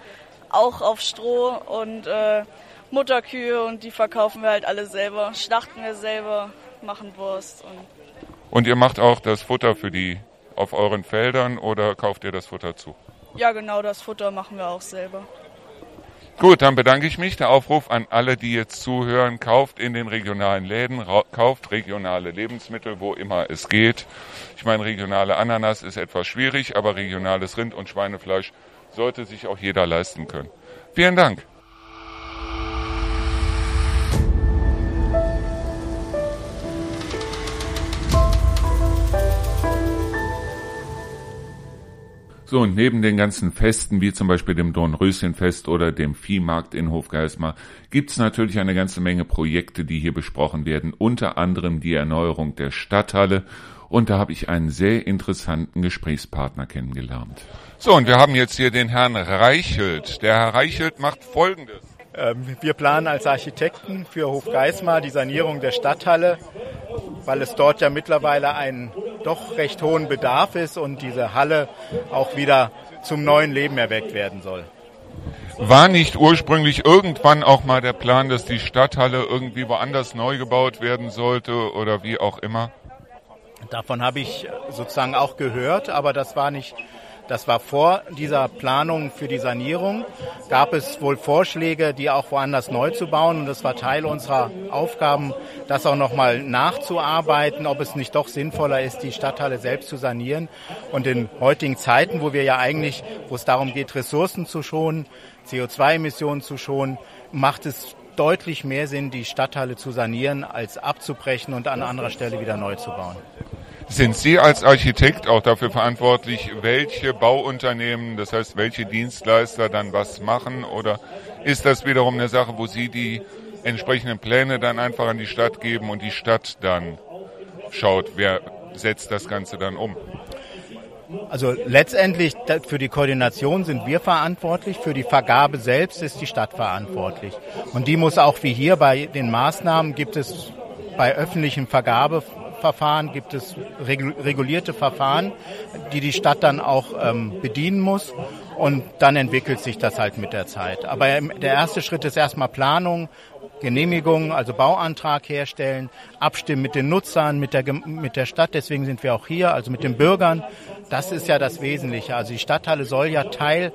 auch auf Stroh und äh, Mutterkühe und die verkaufen wir halt alle selber, schlachten wir selber, machen Wurst und und ihr macht auch das Futter für die auf euren Feldern oder kauft ihr das Futter zu? Ja, genau, das Futter machen wir auch selber. Gut, dann bedanke ich mich. Der Aufruf an alle, die jetzt zuhören, kauft in den regionalen Läden, kauft regionale Lebensmittel, wo immer es geht. Ich meine, regionale Ananas ist etwas schwierig, aber regionales Rind- und Schweinefleisch sollte sich auch jeder leisten können. Vielen Dank. So, und neben den ganzen Festen, wie zum Beispiel dem Dornröschenfest oder dem Viehmarkt in Hofgeismar, gibt's natürlich eine ganze Menge Projekte, die hier besprochen werden, unter anderem die Erneuerung der Stadthalle. Und da habe ich einen sehr interessanten Gesprächspartner kennengelernt. So, und wir haben jetzt hier den Herrn Reichelt. Der Herr Reichelt macht Folgendes. Ähm, wir planen als Architekten für Hofgeismar die Sanierung der Stadthalle, weil es dort ja mittlerweile einen doch recht hohen Bedarf ist und diese Halle auch wieder zum neuen Leben erweckt werden soll. War nicht ursprünglich irgendwann auch mal der Plan, dass die Stadthalle irgendwie woanders neu gebaut werden sollte oder wie auch immer? Davon habe ich sozusagen auch gehört, aber das war nicht das war vor dieser Planung für die Sanierung. Gab es wohl Vorschläge, die auch woanders neu zu bauen. Und das war Teil unserer Aufgaben, das auch nochmal nachzuarbeiten, ob es nicht doch sinnvoller ist, die Stadthalle selbst zu sanieren. Und in heutigen Zeiten, wo wir ja eigentlich, wo es darum geht, Ressourcen zu schonen, CO2-Emissionen zu schonen, macht es deutlich mehr Sinn, die Stadthalle zu sanieren, als abzubrechen und an anderer Stelle wieder neu zu bauen. Sind Sie als Architekt auch dafür verantwortlich, welche Bauunternehmen, das heißt welche Dienstleister dann was machen? Oder ist das wiederum eine Sache, wo Sie die entsprechenden Pläne dann einfach an die Stadt geben und die Stadt dann schaut, wer setzt das Ganze dann um? Also letztendlich für die Koordination sind wir verantwortlich, für die Vergabe selbst ist die Stadt verantwortlich. Und die muss auch wie hier bei den Maßnahmen gibt es bei öffentlichen Vergabe Verfahren, gibt es regulierte Verfahren, die die Stadt dann auch ähm, bedienen muss. Und dann entwickelt sich das halt mit der Zeit. Aber der erste Schritt ist erstmal Planung, Genehmigung, also Bauantrag herstellen, abstimmen mit den Nutzern, mit der, mit der Stadt. Deswegen sind wir auch hier, also mit den Bürgern. Das ist ja das Wesentliche. Also die Stadthalle soll ja Teil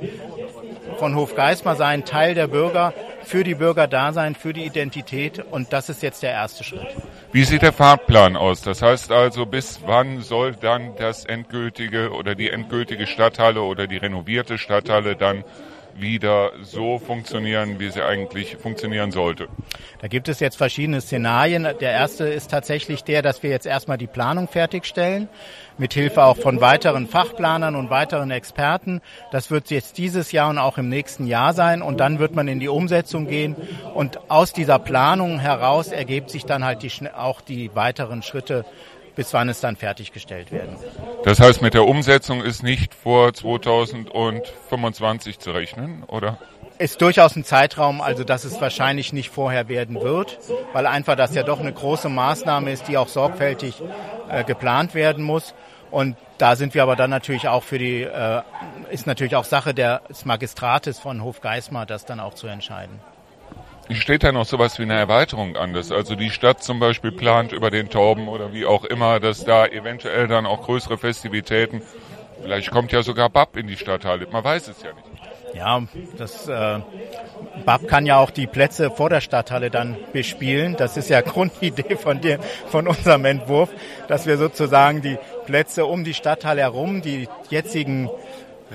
von Hofgeismar sein, Teil der Bürger, für die Bürger da sein, für die Identität. Und das ist jetzt der erste Schritt. Wie sieht der Fahrplan aus? Das heißt also, bis wann soll dann das endgültige oder die endgültige Stadthalle oder die renovierte Stadthalle dann wieder so funktionieren, wie sie eigentlich funktionieren sollte? Da gibt es jetzt verschiedene Szenarien. Der erste ist tatsächlich der, dass wir jetzt erstmal die Planung fertigstellen, mit Hilfe auch von weiteren Fachplanern und weiteren Experten. Das wird jetzt dieses Jahr und auch im nächsten Jahr sein und dann wird man in die Umsetzung gehen und aus dieser Planung heraus ergibt sich dann halt die, auch die weiteren Schritte bis wann es dann fertiggestellt werden. Das heißt, mit der Umsetzung ist nicht vor 2025 zu rechnen, oder? Ist durchaus ein Zeitraum, also dass es wahrscheinlich nicht vorher werden wird, weil einfach das ja doch eine große Maßnahme ist, die auch sorgfältig äh, geplant werden muss. Und da sind wir aber dann natürlich auch für die, äh, ist natürlich auch Sache des Magistrates von Hofgeismar, das dann auch zu entscheiden. Steht da noch sowas wie eine Erweiterung an, dass also die Stadt zum Beispiel plant über den Torben oder wie auch immer, dass da eventuell dann auch größere Festivitäten, vielleicht kommt ja sogar BAP in die Stadthalle, man weiß es ja nicht. Ja, das äh, BAP kann ja auch die Plätze vor der Stadthalle dann bespielen. Das ist ja Grundidee von, dir, von unserem Entwurf, dass wir sozusagen die Plätze um die Stadthalle herum, die jetzigen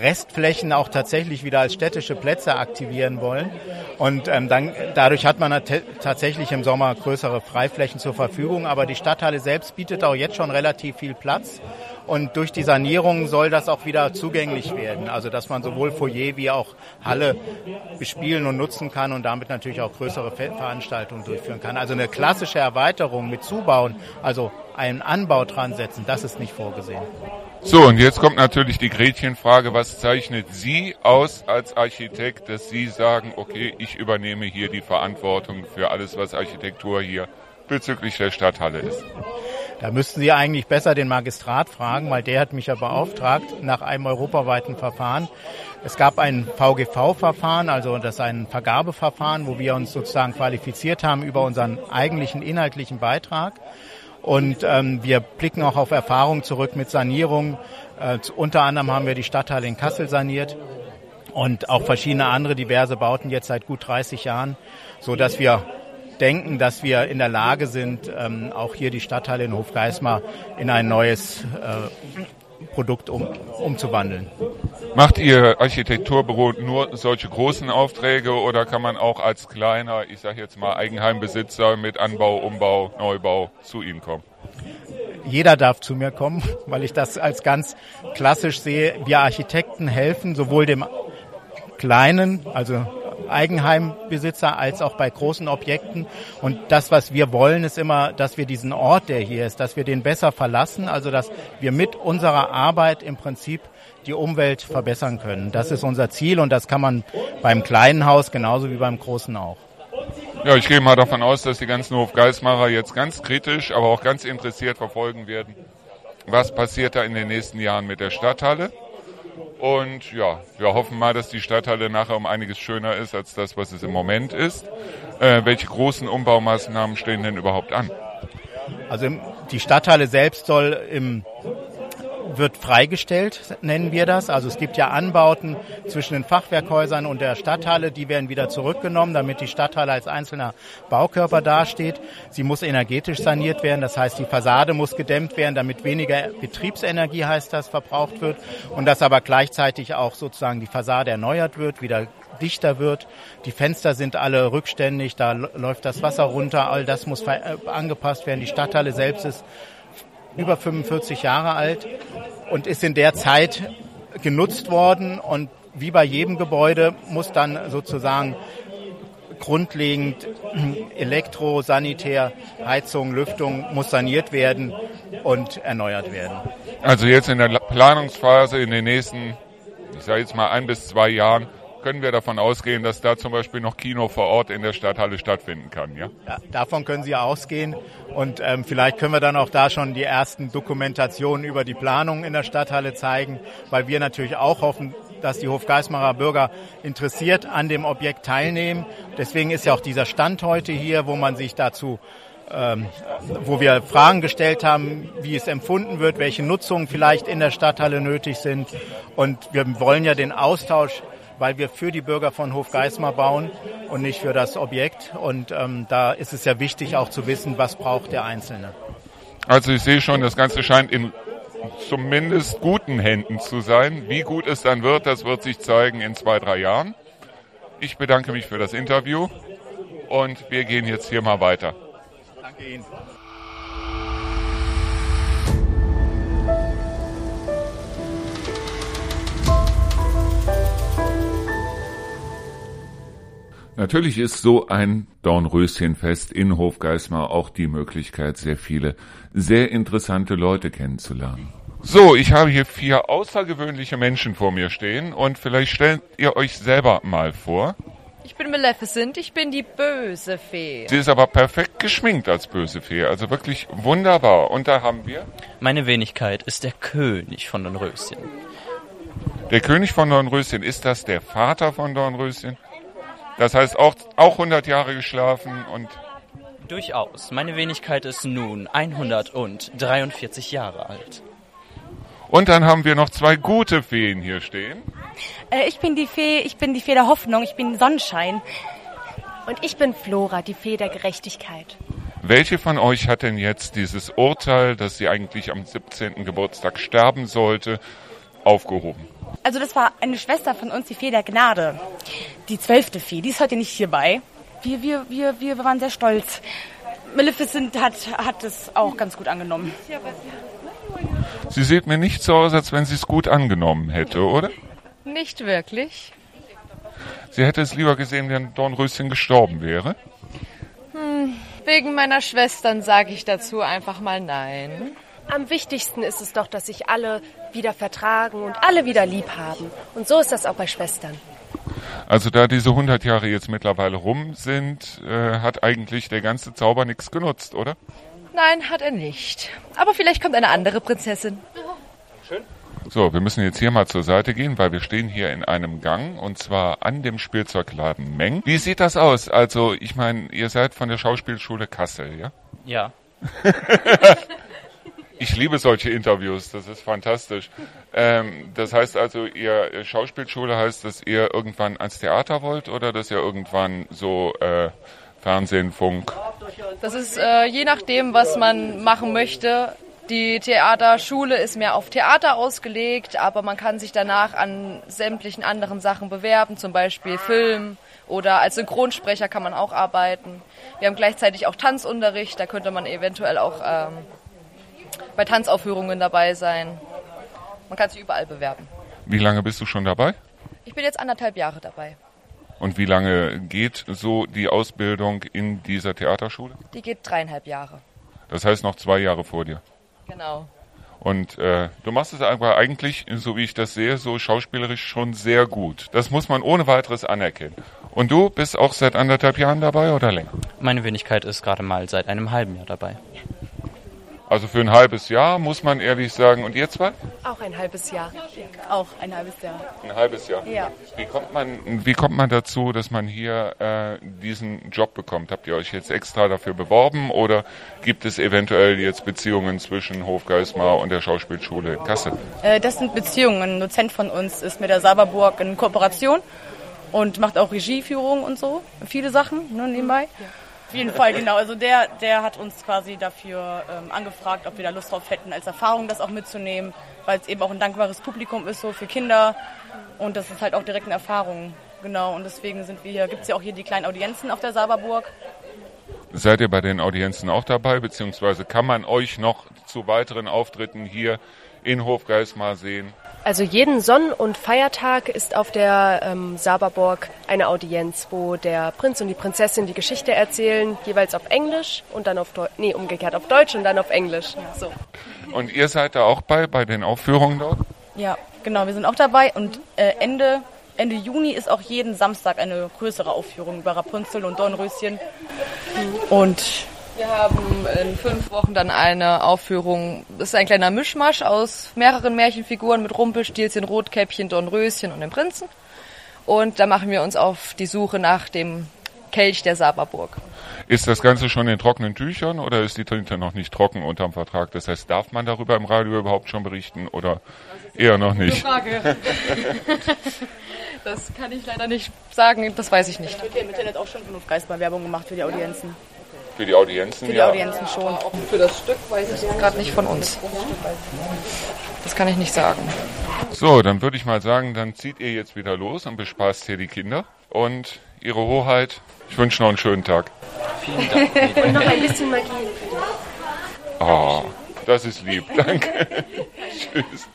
Restflächen auch tatsächlich wieder als städtische Plätze aktivieren wollen. Und ähm, dann dadurch hat man tatsächlich im Sommer größere Freiflächen zur Verfügung. Aber die Stadthalle selbst bietet auch jetzt schon relativ viel Platz. Und durch die Sanierung soll das auch wieder zugänglich werden. Also dass man sowohl Foyer wie auch Halle bespielen und nutzen kann und damit natürlich auch größere Veranstaltungen durchführen kann. Also eine klassische Erweiterung mit Zubauen, also einen Anbau dran setzen, das ist nicht vorgesehen. So, und jetzt kommt natürlich die Gretchenfrage, was zeichnet Sie aus als Architekt, dass Sie sagen, okay, ich übernehme hier die Verantwortung für alles, was Architektur hier bezüglich der Stadthalle ist? Da müssten Sie eigentlich besser den Magistrat fragen, weil der hat mich ja beauftragt nach einem europaweiten Verfahren. Es gab ein VGV-Verfahren, also das ist ein Vergabeverfahren, wo wir uns sozusagen qualifiziert haben über unseren eigentlichen inhaltlichen Beitrag. Und ähm, wir blicken auch auf Erfahrungen zurück mit Sanierung. Äh, unter anderem haben wir die Stadtteile in Kassel saniert und auch verschiedene andere diverse Bauten jetzt seit gut 30 Jahren, so dass wir denken, dass wir in der Lage sind, ähm, auch hier die Stadtteile in Hofgeismar in ein neues äh, Produkt um, umzuwandeln. Macht Ihr Architekturbüro nur solche großen Aufträge oder kann man auch als kleiner, ich sage jetzt mal Eigenheimbesitzer mit Anbau, Umbau, Neubau zu Ihnen kommen? Jeder darf zu mir kommen, weil ich das als ganz klassisch sehe. Wir Architekten helfen sowohl dem Kleinen, also Eigenheimbesitzer als auch bei großen Objekten. Und das, was wir wollen, ist immer, dass wir diesen Ort, der hier ist, dass wir den besser verlassen, also dass wir mit unserer Arbeit im Prinzip die Umwelt verbessern können. Das ist unser Ziel und das kann man beim kleinen Haus genauso wie beim großen auch. Ja, ich gehe mal davon aus, dass die ganzen Hofgeismacher jetzt ganz kritisch, aber auch ganz interessiert verfolgen werden, was passiert da in den nächsten Jahren mit der Stadthalle. Und ja, wir hoffen mal, dass die Stadthalle nachher um einiges schöner ist als das, was es im Moment ist. Äh, welche großen Umbaumaßnahmen stehen denn überhaupt an? Also die Stadthalle selbst soll im wird freigestellt, nennen wir das. Also es gibt ja Anbauten zwischen den Fachwerkhäusern und der Stadthalle, die werden wieder zurückgenommen, damit die Stadthalle als einzelner Baukörper dasteht. Sie muss energetisch saniert werden, das heißt die Fassade muss gedämmt werden, damit weniger Betriebsenergie heißt das verbraucht wird und dass aber gleichzeitig auch sozusagen die Fassade erneuert wird, wieder dichter wird. Die Fenster sind alle rückständig, da läuft das Wasser runter, all das muss äh, angepasst werden. Die Stadthalle selbst ist über 45 Jahre alt und ist in der Zeit genutzt worden und wie bei jedem Gebäude muss dann sozusagen grundlegend Elektro, Sanitär, Heizung, Lüftung muss saniert werden und erneuert werden. Also jetzt in der Planungsphase in den nächsten, ich sage jetzt mal ein bis zwei Jahren, können wir davon ausgehen, dass da zum Beispiel noch Kino vor Ort in der Stadthalle stattfinden kann, ja? ja davon können Sie ausgehen. Und ähm, vielleicht können wir dann auch da schon die ersten Dokumentationen über die Planung in der Stadthalle zeigen, weil wir natürlich auch hoffen, dass die Hofgeismarer Bürger interessiert an dem Objekt teilnehmen. Deswegen ist ja auch dieser Stand heute hier, wo man sich dazu ähm, wo wir Fragen gestellt haben, wie es empfunden wird, welche Nutzungen vielleicht in der Stadthalle nötig sind. Und wir wollen ja den Austausch weil wir für die Bürger von Hofgeismar bauen und nicht für das Objekt. Und ähm, da ist es ja wichtig auch zu wissen, was braucht der Einzelne. Also ich sehe schon, das Ganze scheint in zumindest guten Händen zu sein. Wie gut es dann wird, das wird sich zeigen in zwei, drei Jahren. Ich bedanke mich für das Interview und wir gehen jetzt hier mal weiter. Danke Ihnen. Natürlich ist so ein Dornröschenfest in Hofgeismar auch die Möglichkeit, sehr viele, sehr interessante Leute kennenzulernen. So, ich habe hier vier außergewöhnliche Menschen vor mir stehen und vielleicht stellt ihr euch selber mal vor. Ich bin Maleficent, ich bin die böse Fee. Sie ist aber perfekt geschminkt als böse Fee, also wirklich wunderbar. Und da haben wir... Meine Wenigkeit ist der König von Dornröschen. Der König von Dornröschen, ist das der Vater von Dornröschen? Das heißt auch, auch 100 Jahre geschlafen und Durchaus. Meine Wenigkeit ist nun 143 Jahre alt. und dann haben wir noch zwei gute Feen hier stehen. Äh, ich bin die Fee, ich bin die Fee der Hoffnung, ich bin Sonnenschein. Und ich bin Flora, die Fee der Gerechtigkeit. Welche von euch hat denn jetzt dieses Urteil, dass sie eigentlich am 17. Geburtstag sterben sollte, aufgehoben? Also das war eine Schwester von uns, die Fee der Gnade. Die zwölfte Fee, die ist heute nicht hierbei. Wir, wir, wir, wir waren sehr stolz. Maleficent hat, hat es auch ganz gut angenommen. Sie sieht mir nicht so aus, als wenn sie es gut angenommen hätte, oder? Nicht wirklich. Sie hätte es lieber gesehen, wenn Dornröschen gestorben wäre. Hm, wegen meiner Schwestern sage ich dazu einfach mal nein. Am wichtigsten ist es doch, dass sich alle wieder vertragen und alle wieder lieb haben. Und so ist das auch bei Schwestern. Also da diese 100 Jahre jetzt mittlerweile rum sind, äh, hat eigentlich der ganze Zauber nichts genutzt, oder? Nein, hat er nicht. Aber vielleicht kommt eine andere Prinzessin. So, wir müssen jetzt hier mal zur Seite gehen, weil wir stehen hier in einem Gang und zwar an dem Spielzeugladen Meng. Wie sieht das aus? Also, ich meine, ihr seid von der Schauspielschule Kassel, ja? Ja. Ich liebe solche Interviews, das ist fantastisch. Ähm, das heißt also, ihr Schauspielschule heißt, dass ihr irgendwann ans Theater wollt oder dass ihr irgendwann so äh, Fernsehen, Funk? Das ist äh, je nachdem, was man machen möchte. Die Theaterschule ist mehr auf Theater ausgelegt, aber man kann sich danach an sämtlichen anderen Sachen bewerben, zum Beispiel Film oder als Synchronsprecher kann man auch arbeiten. Wir haben gleichzeitig auch Tanzunterricht, da könnte man eventuell auch ähm, bei Tanzaufführungen dabei sein. Man kann sich überall bewerben. Wie lange bist du schon dabei? Ich bin jetzt anderthalb Jahre dabei. Und wie lange geht so die Ausbildung in dieser Theaterschule? Die geht dreieinhalb Jahre. Das heißt noch zwei Jahre vor dir. Genau. Und äh, du machst es aber eigentlich, so wie ich das sehe, so schauspielerisch schon sehr gut. Das muss man ohne weiteres anerkennen. Und du bist auch seit anderthalb Jahren dabei oder länger? Meine Wenigkeit ist gerade mal seit einem halben Jahr dabei. Also für ein halbes Jahr muss man ehrlich sagen. Und ihr zwei? Auch ein halbes Jahr. Auch ein halbes Jahr. Ein halbes Jahr. Ja. Wie kommt man, wie kommt man dazu, dass man hier äh, diesen Job bekommt? Habt ihr euch jetzt extra dafür beworben oder gibt es eventuell jetzt Beziehungen zwischen Hofgeismar und der Schauspielschule in Kassel? Äh, das sind Beziehungen. Ein Dozent von uns ist mit der Saberburg in Kooperation und macht auch Regieführung und so. Viele Sachen ne, nebenbei. Auf jeden Fall, genau. Also der, der hat uns quasi dafür ähm, angefragt, ob wir da Lust drauf hätten, als Erfahrung das auch mitzunehmen, weil es eben auch ein dankbares Publikum ist, so für Kinder. Und das ist halt auch direkt eine Erfahrung. Genau, und deswegen sind wir hier, gibt es ja auch hier die kleinen Audienzen auf der Saberburg. Seid ihr bei den Audienzen auch dabei, beziehungsweise kann man euch noch zu weiteren Auftritten hier in Hofgeismar sehen? Also jeden Sonn- und Feiertag ist auf der ähm, Saberburg eine Audienz, wo der Prinz und die Prinzessin die Geschichte erzählen, jeweils auf Englisch und dann auf Deutsch, nee, umgekehrt auf Deutsch und dann auf Englisch. So. Und ihr seid da auch bei, bei den Aufführungen dort? Ja, genau, wir sind auch dabei und äh, Ende, Ende Juni ist auch jeden Samstag eine größere Aufführung über Rapunzel und Dornröschen. Und Wir haben in fünf Wochen dann eine Aufführung. Das ist ein kleiner Mischmasch aus mehreren Märchenfiguren mit Rumpelstilzchen, Rotkäppchen, Dornröschen und dem Prinzen. Und da machen wir uns auf die Suche nach dem Kelch der Saberburg. Ist das Ganze schon in trockenen Tüchern oder ist die Tinte noch nicht trocken unterm Vertrag? Das heißt, darf man darüber im Radio überhaupt schon berichten oder eher noch nicht? Frage. Das kann ich leider nicht sagen, das weiß ich nicht. wird ja im Internet auch schon genug Geistmalwerbung gemacht für die Audienzen. Für die Audienzen, Für die ja. Audienzen schon. Für das Stück weiß ich jetzt gerade nicht von uns. Das kann ich nicht sagen. So, dann würde ich mal sagen, dann zieht ihr jetzt wieder los und bespaßt hier die Kinder. Und Ihre Hoheit, ich wünsche noch einen schönen Tag. Vielen Dank. Und noch ein bisschen Magie. Oh, das ist lieb. Danke. Tschüss.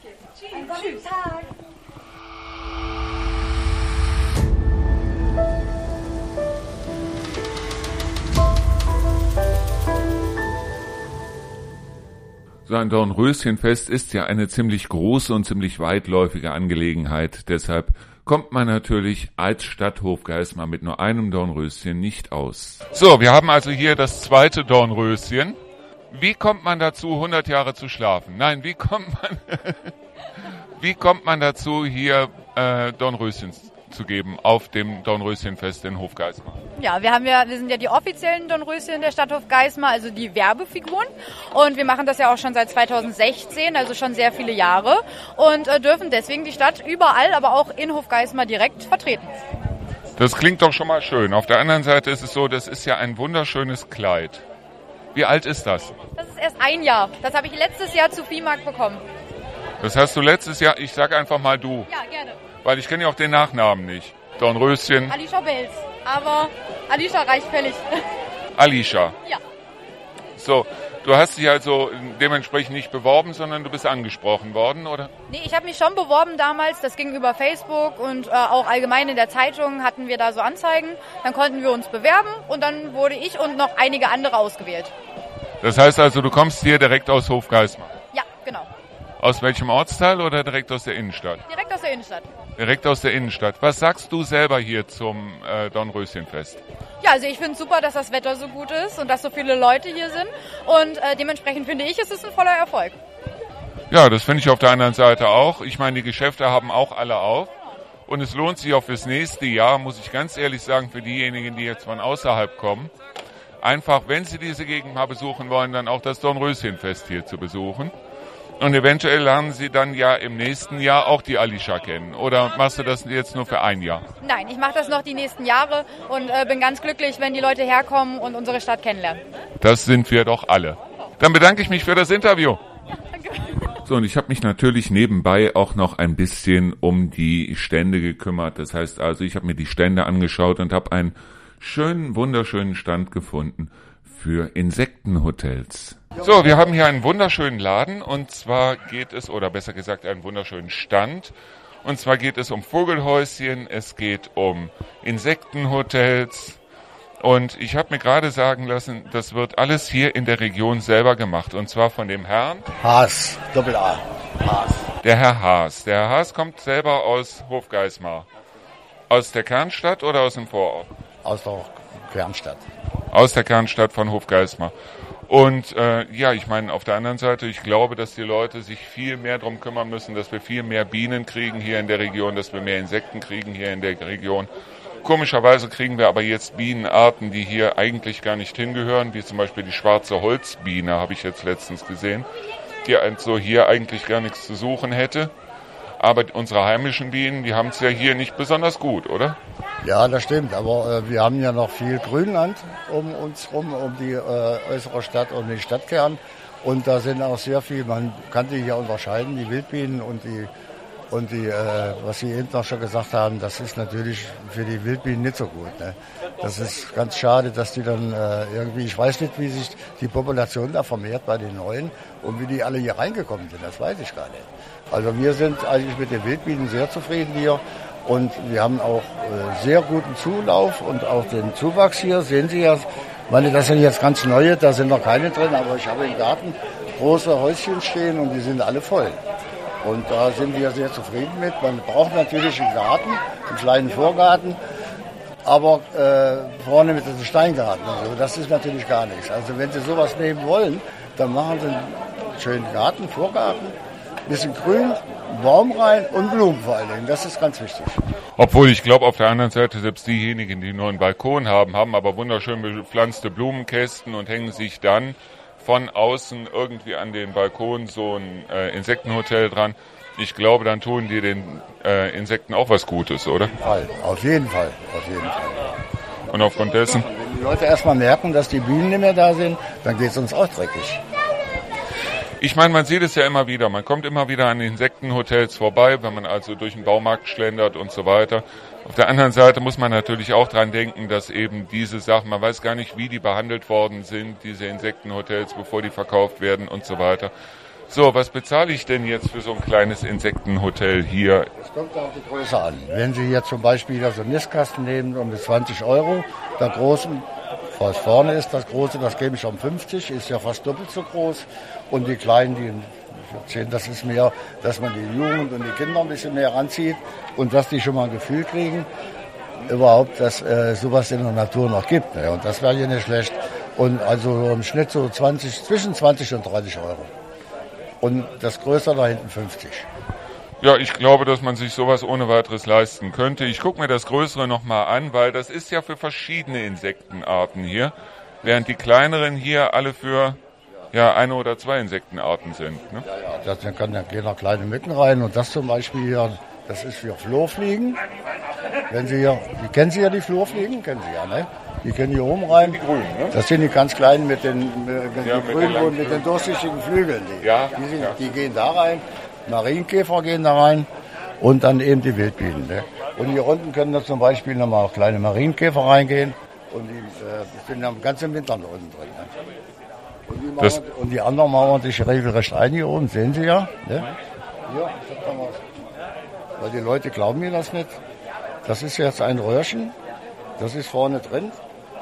So ein Dornröschenfest ist ja eine ziemlich große und ziemlich weitläufige Angelegenheit. Deshalb kommt man natürlich als Stadthof Geismar mit nur einem Dornröschen nicht aus. So, wir haben also hier das zweite Dornröschen. Wie kommt man dazu, 100 Jahre zu schlafen? Nein, wie kommt man, wie kommt man dazu, hier äh, Dornröschen geben auf dem Dornröschenfest in Hofgeismar? Ja, wir haben ja, wir sind ja die offiziellen Dornröschen der Stadthof Geismar, also die Werbefiguren. Und wir machen das ja auch schon seit 2016, also schon sehr viele Jahre. Und äh, dürfen deswegen die Stadt überall, aber auch in Hofgeismar direkt vertreten. Das klingt doch schon mal schön. Auf der anderen Seite ist es so, das ist ja ein wunderschönes Kleid. Wie alt ist das? Das ist erst ein Jahr. Das habe ich letztes Jahr zu Viehmarkt bekommen. Das hast du letztes Jahr, ich sag einfach mal du. Ja, gerne. Weil ich kenne ja auch den Nachnamen nicht. Dornröschen. Alicia Bells. Aber Alicia reicht völlig. Alicia. Ja. So, du hast dich also dementsprechend nicht beworben, sondern du bist angesprochen worden, oder? Nee, ich habe mich schon beworben damals. Das ging über Facebook und äh, auch allgemein in der Zeitung hatten wir da so Anzeigen. Dann konnten wir uns bewerben und dann wurde ich und noch einige andere ausgewählt. Das heißt also, du kommst hier direkt aus Hofgeismar? Ja, genau. Aus welchem Ortsteil oder direkt aus der Innenstadt? Direkt aus der Innenstadt. Direkt aus der Innenstadt. Was sagst du selber hier zum äh, Dornröschenfest? Ja, also ich finde es super, dass das Wetter so gut ist und dass so viele Leute hier sind. Und äh, dementsprechend finde ich, es ist ein voller Erfolg. Ja, das finde ich auf der anderen Seite auch. Ich meine, die Geschäfte haben auch alle auf. Und es lohnt sich auch fürs nächste Jahr, muss ich ganz ehrlich sagen, für diejenigen, die jetzt von außerhalb kommen, einfach, wenn sie diese Gegend mal besuchen wollen, dann auch das Dornröschenfest hier zu besuchen. Und eventuell lernen Sie dann ja im nächsten Jahr auch die Alicia kennen. Oder machst du das jetzt nur für ein Jahr? Nein, ich mache das noch die nächsten Jahre und äh, bin ganz glücklich, wenn die Leute herkommen und unsere Stadt kennenlernen. Das sind wir doch alle. Dann bedanke ich mich für das Interview. So, und ich habe mich natürlich nebenbei auch noch ein bisschen um die Stände gekümmert. Das heißt also, ich habe mir die Stände angeschaut und habe einen schönen, wunderschönen Stand gefunden für Insektenhotels. So, wir haben hier einen wunderschönen Laden und zwar geht es, oder besser gesagt einen wunderschönen Stand. Und zwar geht es um Vogelhäuschen, es geht um Insektenhotels. Und ich habe mir gerade sagen lassen, das wird alles hier in der Region selber gemacht. Und zwar von dem Herrn Haas, Doppel A. Haas. Der Herr Haas. Der Herr Haas kommt selber aus Hofgeismar. Aus der Kernstadt oder aus dem Vorort? Aus der Kernstadt. Aus der Kernstadt von Hofgeismar. Und äh, ja, ich meine, auf der anderen Seite, ich glaube, dass die Leute sich viel mehr darum kümmern müssen, dass wir viel mehr Bienen kriegen hier in der Region, dass wir mehr Insekten kriegen hier in der Region. Komischerweise kriegen wir aber jetzt Bienenarten, die hier eigentlich gar nicht hingehören, wie zum Beispiel die schwarze Holzbiene, habe ich jetzt letztens gesehen, die also hier eigentlich gar nichts zu suchen hätte. Aber unsere heimischen Bienen, die haben es ja hier nicht besonders gut, oder? Ja, das stimmt. Aber äh, wir haben ja noch viel Grünland um uns rum, um die äh, äußere Stadt und den Stadtkern. Und da sind auch sehr viel, man kann die hier unterscheiden, die Wildbienen und die, und die, äh, was Sie eben noch schon gesagt haben, das ist natürlich für die Wildbienen nicht so gut. Ne? Das ist ganz schade, dass die dann äh, irgendwie, ich weiß nicht, wie sich die Population da vermehrt bei den Neuen und wie die alle hier reingekommen sind, das weiß ich gar nicht. Also wir sind eigentlich mit den Wildbienen sehr zufrieden hier und wir haben auch äh, sehr guten Zulauf und auch den Zuwachs hier. Sehen Sie ja, meine, das sind jetzt ganz neue, da sind noch keine drin, aber ich habe im Garten große Häuschen stehen und die sind alle voll. Und da sind wir sehr zufrieden mit. Man braucht natürlich einen Garten, einen kleinen Vorgarten, aber äh, vorne mit dem Steingarten. Also das ist natürlich gar nichts. Also wenn Sie sowas nehmen wollen, dann machen Sie einen schönen Garten, Vorgarten, bisschen grün, Baum rein und Blumen vor allen Dingen. Das ist ganz wichtig. Obwohl ich glaube, auf der anderen Seite, selbst diejenigen, die nur einen Balkon haben, haben aber wunderschön bepflanzte Blumenkästen und hängen sich dann von außen irgendwie an den Balkon so ein äh, Insektenhotel dran. Ich glaube, dann tun die den äh, Insekten auch was Gutes, oder? Auf jeden Fall, auf jeden Fall. Und aufgrund dessen? Wenn die Leute erstmal merken, dass die Bienen nicht mehr da sind, dann geht es uns auch dreckig. Ich meine, man sieht es ja immer wieder. Man kommt immer wieder an Insektenhotels vorbei, wenn man also durch den Baumarkt schlendert und so weiter. Auf der anderen Seite muss man natürlich auch dran denken, dass eben diese Sachen, man weiß gar nicht, wie die behandelt worden sind, diese Insektenhotels, bevor die verkauft werden und so weiter. So, was bezahle ich denn jetzt für so ein kleines Insektenhotel hier? Es kommt auf die Größe an. Wenn Sie jetzt zum Beispiel so einen Nistkasten nehmen um die 20 Euro, der großen, was vorne ist, das große, das gebe ich um 50, ist ja fast doppelt so groß. Und die kleinen, die 10, das ist mehr, dass man die Jugend und die Kinder ein bisschen mehr ranzieht und dass die schon mal ein Gefühl kriegen, überhaupt, dass äh, sowas in der Natur noch gibt. Ne? Und das wäre ja nicht schlecht. Und also im Schnitt so 20, zwischen 20 und 30 Euro. Und das Größere da hinten 50. Ja, ich glaube, dass man sich sowas ohne weiteres leisten könnte. Ich gucke mir das Größere nochmal an, weil das ist ja für verschiedene Insektenarten hier, während die kleineren hier alle für ja, eine oder zwei Insektenarten sind. Ne? Ja, ja, da kann ja gehen da kleine Mücken rein und das zum Beispiel hier, das ist für Flurfliegen. Wenn Sie hier, die kennen Sie ja die Flurfliegen, kennen Sie ja, ne? Die können hier oben rein. Die grünen, ne? Das sind die ganz kleinen mit den, mit, Ja, mit grünen den und mit den durchsichtigen Flügeln. Die, Ja, die, sind, ja. die gehen da rein, Marienkäfer gehen da rein und dann eben die Wildbienen. Ne? Und hier unten können da zum Beispiel nochmal kleine Marienkäfer reingehen und die äh, sind dann ganz im Winter da unten drin. Ne? Und, die mauern, und die anderen mauern sich regelrecht ein hier oben, sehen Sie ja. Ne? Hier, ich hab da mal- weil die Leute glauben mir das nicht. Das ist jetzt ein Röhrchen, das ist vorne drin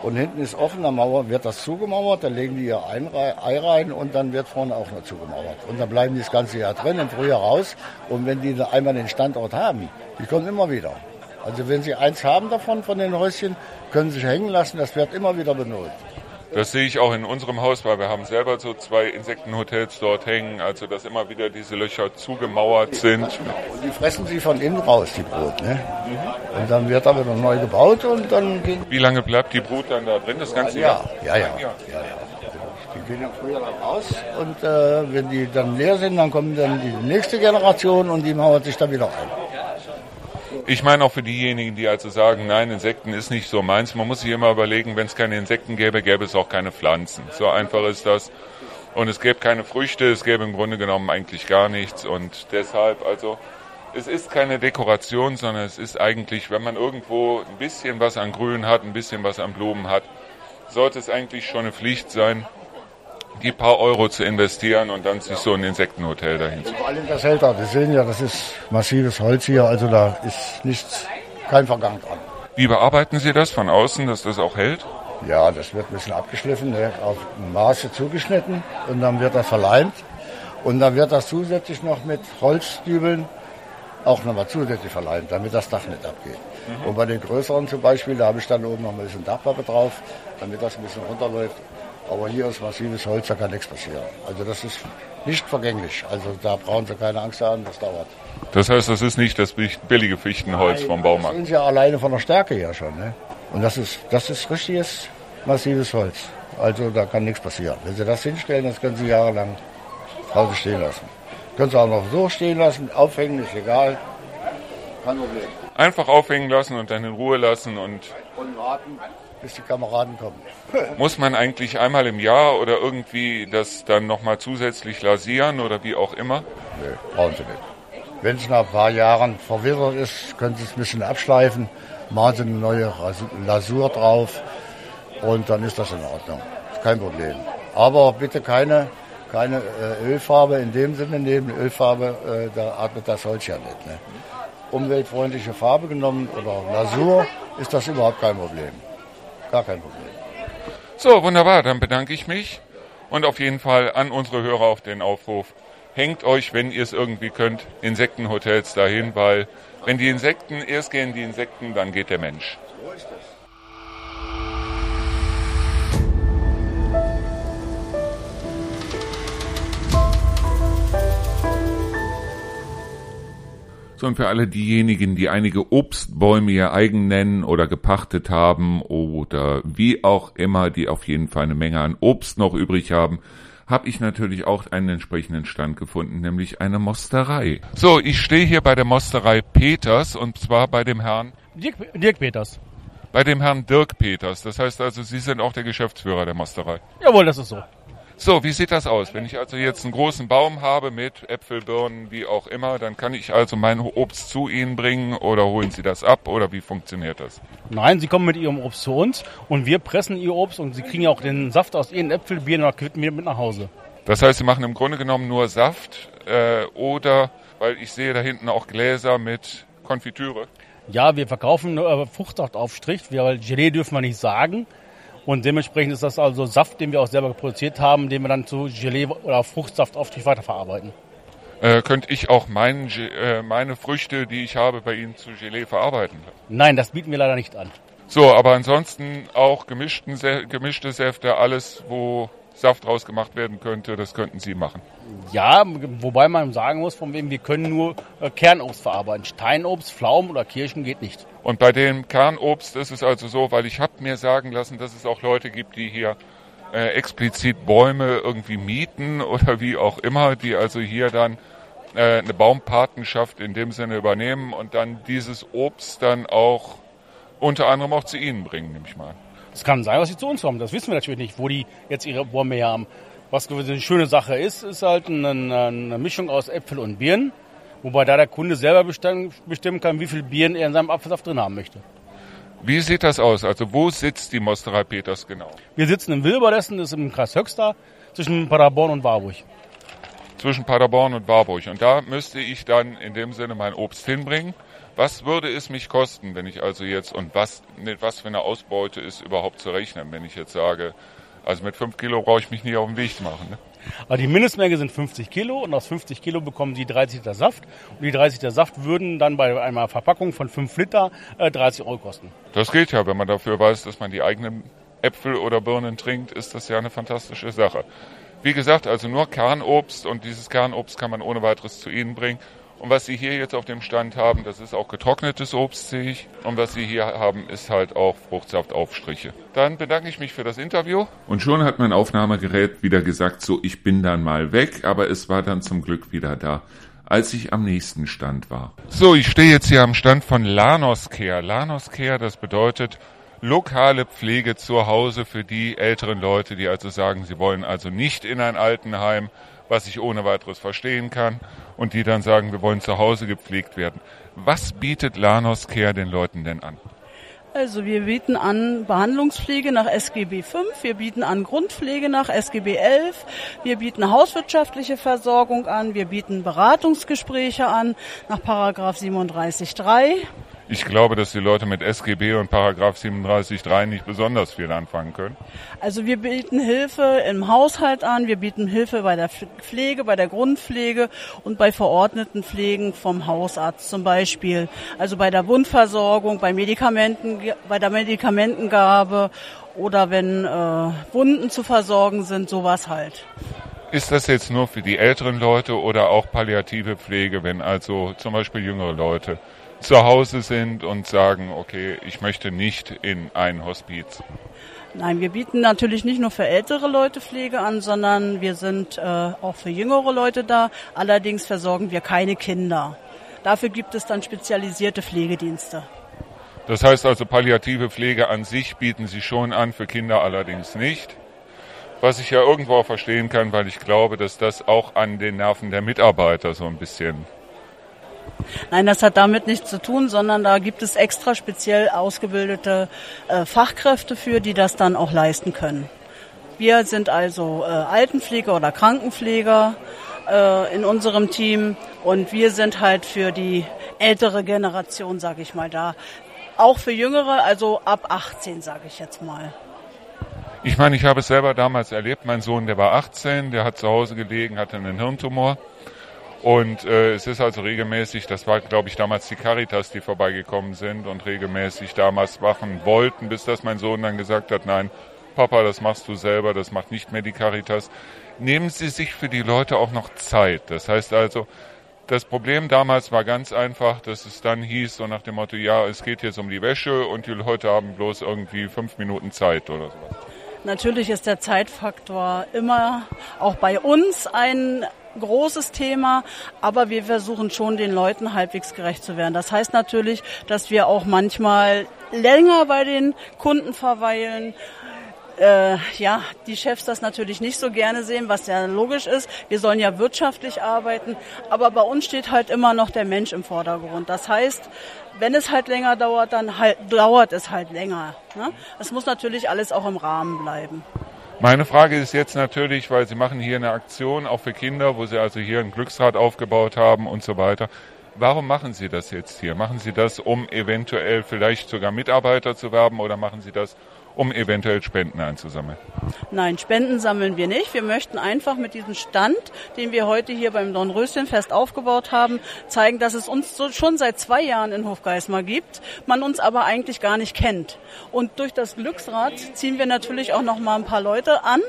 und hinten ist offen, am Mauer wird das zugemauert, dann legen die ihr Ei rein und dann wird vorne auch noch zugemauert. Und dann bleiben die das ganze Jahr drin, im Frühjahr raus und wenn die da einmal den Standort haben, die kommen immer wieder. Also wenn sie eins haben davon, von den Häuschen, können sie sich hängen lassen, das wird immer wieder benutzt. Das sehe ich auch in unserem Haus, weil wir haben selber so zwei Insektenhotels dort hängen, also dass immer wieder diese Löcher zugemauert sind. Und die fressen sie von innen raus, die Brot. Ne? Und dann wird da wieder neu gebaut und dann gehen Wie lange bleibt die Brut dann da drin? Das ganze Ja, Jahr? ja, ja. ja, ja. Die gehen im Frühjahr dann raus und äh, wenn die dann leer sind, dann kommt dann die nächste Generation und die mauert sich dann wieder ein. Ich meine auch für diejenigen, die also sagen, nein, Insekten ist nicht so meins. Man muss sich immer überlegen, wenn es keine Insekten gäbe, gäbe es auch keine Pflanzen. So einfach ist das. Und es gäbe keine Früchte, es gäbe im Grunde genommen eigentlich gar nichts. Und deshalb, also, es ist keine Dekoration, sondern es ist eigentlich, wenn man irgendwo ein bisschen was an Grün hat, ein bisschen was an Blumen hat, sollte es eigentlich schon eine Pflicht sein, die paar Euro zu investieren und dann sich so ein Insektenhotel dahin zu Vor allem das hält da. Wir sehen ja, das ist massives Holz hier, also da ist nichts, kein Vergang dran. Wie bearbeiten Sie das von außen, dass das auch hält? Ja, das wird ein bisschen abgeschliffen, ne, auf Maße zugeschnitten und dann wird das verleimt. Und dann wird das zusätzlich noch mit Holzdübeln auch nochmal zusätzlich verleimt, damit das Dach nicht abgeht. Und bei den größeren zum Beispiel, da habe ich dann oben noch ein bisschen Dachpappe drauf, damit das ein bisschen runterläuft. Aber hier ist massives Holz, da kann nichts passieren. Also das ist nicht vergänglich. Also da brauchen Sie keine Angst haben, das dauert. Das heißt, das ist nicht das billige Fichtenholz vom Das Baumarkt. sehen Sie ja alleine von der Stärke her schon. Ne? Und das ist, das ist richtiges, massives Holz. Also da kann nichts passieren. Wenn Sie das hinstellen, das können Sie jahrelang draußen stehen lassen. Können Sie auch noch so stehen lassen, aufhängen, ist egal. Kein Problem. Einfach aufhängen lassen und dann in Ruhe lassen und Und warten, bis die Kameraden kommen. muss man eigentlich einmal im Jahr oder irgendwie das dann nochmal zusätzlich lasieren oder wie auch immer? Nö, brauchen Sie nicht. Wenn es nach ein paar Jahren verwildert ist, können Sie es ein bisschen abschleifen, machen Sie eine neue Lasur drauf und dann ist das in Ordnung. Kein Problem. Aber bitte keine, keine äh, Ölfarbe in dem Sinne nehmen. Ölfarbe, äh, da atmet das Holz ja nicht. Ne? Umweltfreundliche Farbe genommen oder Lasur ist das überhaupt kein Problem. Gar kein Problem. So, wunderbar, dann bedanke ich mich und auf jeden Fall an unsere Hörer auf den Aufruf. Hängt euch, wenn ihr es irgendwie könnt, Insektenhotels dahin, weil wenn die Insekten, erst gehen die Insekten, dann geht der Mensch. So, und für alle diejenigen, die einige Obstbäume ihr eigen nennen oder gepachtet haben oder wie auch immer, die auf jeden Fall eine Menge an Obst noch übrig haben, habe ich natürlich auch einen entsprechenden Stand gefunden, nämlich eine Mosterei. So, ich stehe hier bei der Mosterei Peters und zwar bei dem Herrn Dirk, Dirk Peters. bei dem Herrn Dirk Peters. Das heißt also, Sie sind auch der Geschäftsführer der Mosterei. Jawohl, das ist so. So, wie sieht das aus? Wenn ich also jetzt einen großen Baum habe mit Äpfel, Birnen, wie auch immer, dann kann ich also mein Obst zu Ihnen bringen oder holen Sie das ab oder wie funktioniert das? Nein, Sie kommen mit Ihrem Obst zu uns und wir pressen Ihr Obst und Sie kriegen ja auch den Saft aus Ihren Äpfeln, Birnen oder Quitten mit nach Hause. Das heißt, Sie machen im Grunde genommen nur Saft äh, oder, weil ich sehe da hinten auch Gläser mit Konfitüre. Ja, wir verkaufen äh, Fruchtsaftaufstrich, weil Gelee dürfen wir nicht sagen. Und dementsprechend ist das also Saft, den wir auch selber produziert haben, den wir dann zu Gelee oder Fruchtsaftaufstrich weiterverarbeiten. Äh, könnte ich auch mein, äh, meine Früchte, die ich habe, bei Ihnen zu Gelee verarbeiten? Nein, das bieten wir leider nicht an. So, aber ansonsten auch gemischten, Sä- gemischte Säfte, alles, wo Saft draus gemacht werden könnte, das könnten Sie machen. Ja, wobei man sagen muss, von wem wir können nur äh, Kernobst verarbeiten. Steinobst, Pflaumen oder Kirschen geht nicht. Und bei dem Kernobst ist es also so, weil ich habe mir sagen lassen, dass es auch Leute gibt, die hier äh, explizit Bäume irgendwie mieten oder wie auch immer, die also hier dann äh, eine Baumpatenschaft in dem Sinne übernehmen und dann dieses Obst dann auch unter anderem auch zu Ihnen bringen, nehme ich mal. Es kann sein, dass sie zu uns kommen. Das wissen wir natürlich nicht, wo die jetzt ihre Bäume her haben. Was eine schöne Sache ist, ist halt eine, eine Mischung aus Äpfel und Birnen. Wobei da der Kunde selber bestimmen kann, wie viel Birnen er in seinem Apfelsaft drin haben möchte. Wie sieht das aus? Also wo sitzt die Mosterei Peters genau? Wir sitzen in Wilberdessen, das ist im Kreis Höxter, zwischen Paderborn und Warburg. Zwischen Paderborn und Warburg. Und da müsste ich dann in dem Sinne mein Obst hinbringen. Was würde es mich kosten, wenn ich also jetzt, und was, mit was für eine Ausbeute ist überhaupt zu rechnen, wenn ich jetzt sage, also mit 5 Kilo brauche ich mich nicht auf den Weg machen. Ne? Aber die Mindestmenge sind 50 Kilo und aus 50 Kilo bekommen Sie 30 Liter Saft. Und die 30 Liter Saft würden dann bei einer Verpackung von 5 Liter äh, 30 Euro kosten. Das geht ja, wenn man dafür weiß, dass man die eigenen Äpfel oder Birnen trinkt, ist das ja eine fantastische Sache. Wie gesagt, also nur Kernobst und dieses Kernobst kann man ohne weiteres zu Ihnen bringen. Und was Sie hier jetzt auf dem Stand haben, das ist auch getrocknetes Obst, sehe ich. Und was Sie hier haben, ist halt auch Fruchtsaftaufstriche. Dann bedanke ich mich für das Interview. Und schon hat mein Aufnahmegerät wieder gesagt, so, ich bin dann mal weg, aber es war dann zum Glück wieder da als ich am nächsten Stand war. So, ich stehe jetzt hier am Stand von Lanos Care. Lanos Care, das bedeutet lokale Pflege zu Hause für die älteren Leute, die also sagen, sie wollen also nicht in ein Altenheim, was ich ohne weiteres verstehen kann, und die dann sagen, wir wollen zu Hause gepflegt werden. Was bietet Lanos Care den Leuten denn an? Also wir bieten an Behandlungspflege nach SGB 5, wir bieten an Grundpflege nach SGB 11, wir bieten hauswirtschaftliche Versorgung an, wir bieten Beratungsgespräche an nach Paragraph 37.3. Ich glaube, dass die Leute mit SGB und Paragraph 37.3 nicht besonders viel anfangen können. Also wir bieten Hilfe im Haushalt an, wir bieten Hilfe bei der Pflege, bei der Grundpflege und bei verordneten Pflegen vom Hausarzt zum Beispiel. Also bei der Wundversorgung, bei Medikamenten, bei der Medikamentengabe oder wenn äh, Wunden zu versorgen sind, sowas halt. Ist das jetzt nur für die älteren Leute oder auch palliative Pflege, wenn also zum Beispiel jüngere Leute zu Hause sind und sagen, okay, ich möchte nicht in ein Hospiz? Nein, wir bieten natürlich nicht nur für ältere Leute Pflege an, sondern wir sind äh, auch für jüngere Leute da. Allerdings versorgen wir keine Kinder. Dafür gibt es dann spezialisierte Pflegedienste. Das heißt also, palliative Pflege an sich bieten Sie schon an, für Kinder allerdings nicht. Was ich ja irgendwo auch verstehen kann, weil ich glaube, dass das auch an den Nerven der Mitarbeiter so ein bisschen Nein, das hat damit nichts zu tun, sondern da gibt es extra speziell ausgebildete äh, Fachkräfte für, die das dann auch leisten können. Wir sind also äh, Altenpfleger oder Krankenpfleger äh, in unserem Team und wir sind halt für die ältere Generation, sage ich mal, da. Auch für Jüngere, also ab 18, sage ich jetzt mal. Ich meine, ich habe es selber damals erlebt. Mein Sohn, der war 18, der hat zu Hause gelegen, hatte einen Hirntumor. Und äh, es ist also regelmäßig, das war glaube ich damals die Caritas, die vorbeigekommen sind und regelmäßig damals wachen wollten, bis dass mein Sohn dann gesagt hat, nein, Papa, das machst du selber, das macht nicht mehr die Caritas. Nehmen Sie sich für die Leute auch noch Zeit. Das heißt also, das Problem damals war ganz einfach, dass es dann hieß, so nach dem Motto, ja, es geht jetzt um die Wäsche und die Leute haben bloß irgendwie fünf Minuten Zeit oder sowas. Natürlich ist der Zeitfaktor immer auch bei uns ein großes Thema, aber wir versuchen schon den Leuten halbwegs gerecht zu werden. Das heißt natürlich, dass wir auch manchmal länger bei den Kunden verweilen, äh, ja, die Chefs das natürlich nicht so gerne sehen, was ja logisch ist. Wir sollen ja wirtschaftlich arbeiten, aber bei uns steht halt immer noch der Mensch im Vordergrund. Das heißt, wenn es halt länger dauert, dann halt, dauert es halt länger. Ne? Es muss natürlich alles auch im Rahmen bleiben. Meine Frage ist jetzt natürlich, weil Sie machen hier eine Aktion auch für Kinder, wo Sie also hier ein Glücksrad aufgebaut haben und so weiter. Warum machen Sie das jetzt hier? Machen Sie das, um eventuell vielleicht sogar Mitarbeiter zu werben oder machen Sie das, um eventuell Spenden einzusammeln? Nein, Spenden sammeln wir nicht. Wir möchten einfach mit diesem Stand, den wir heute hier beim Dornröschenfest aufgebaut haben, zeigen, dass es uns so schon seit zwei Jahren in Hofgeismar gibt, man uns aber eigentlich gar nicht kennt. Und durch das Glücksrad ziehen wir natürlich auch noch mal ein paar Leute an.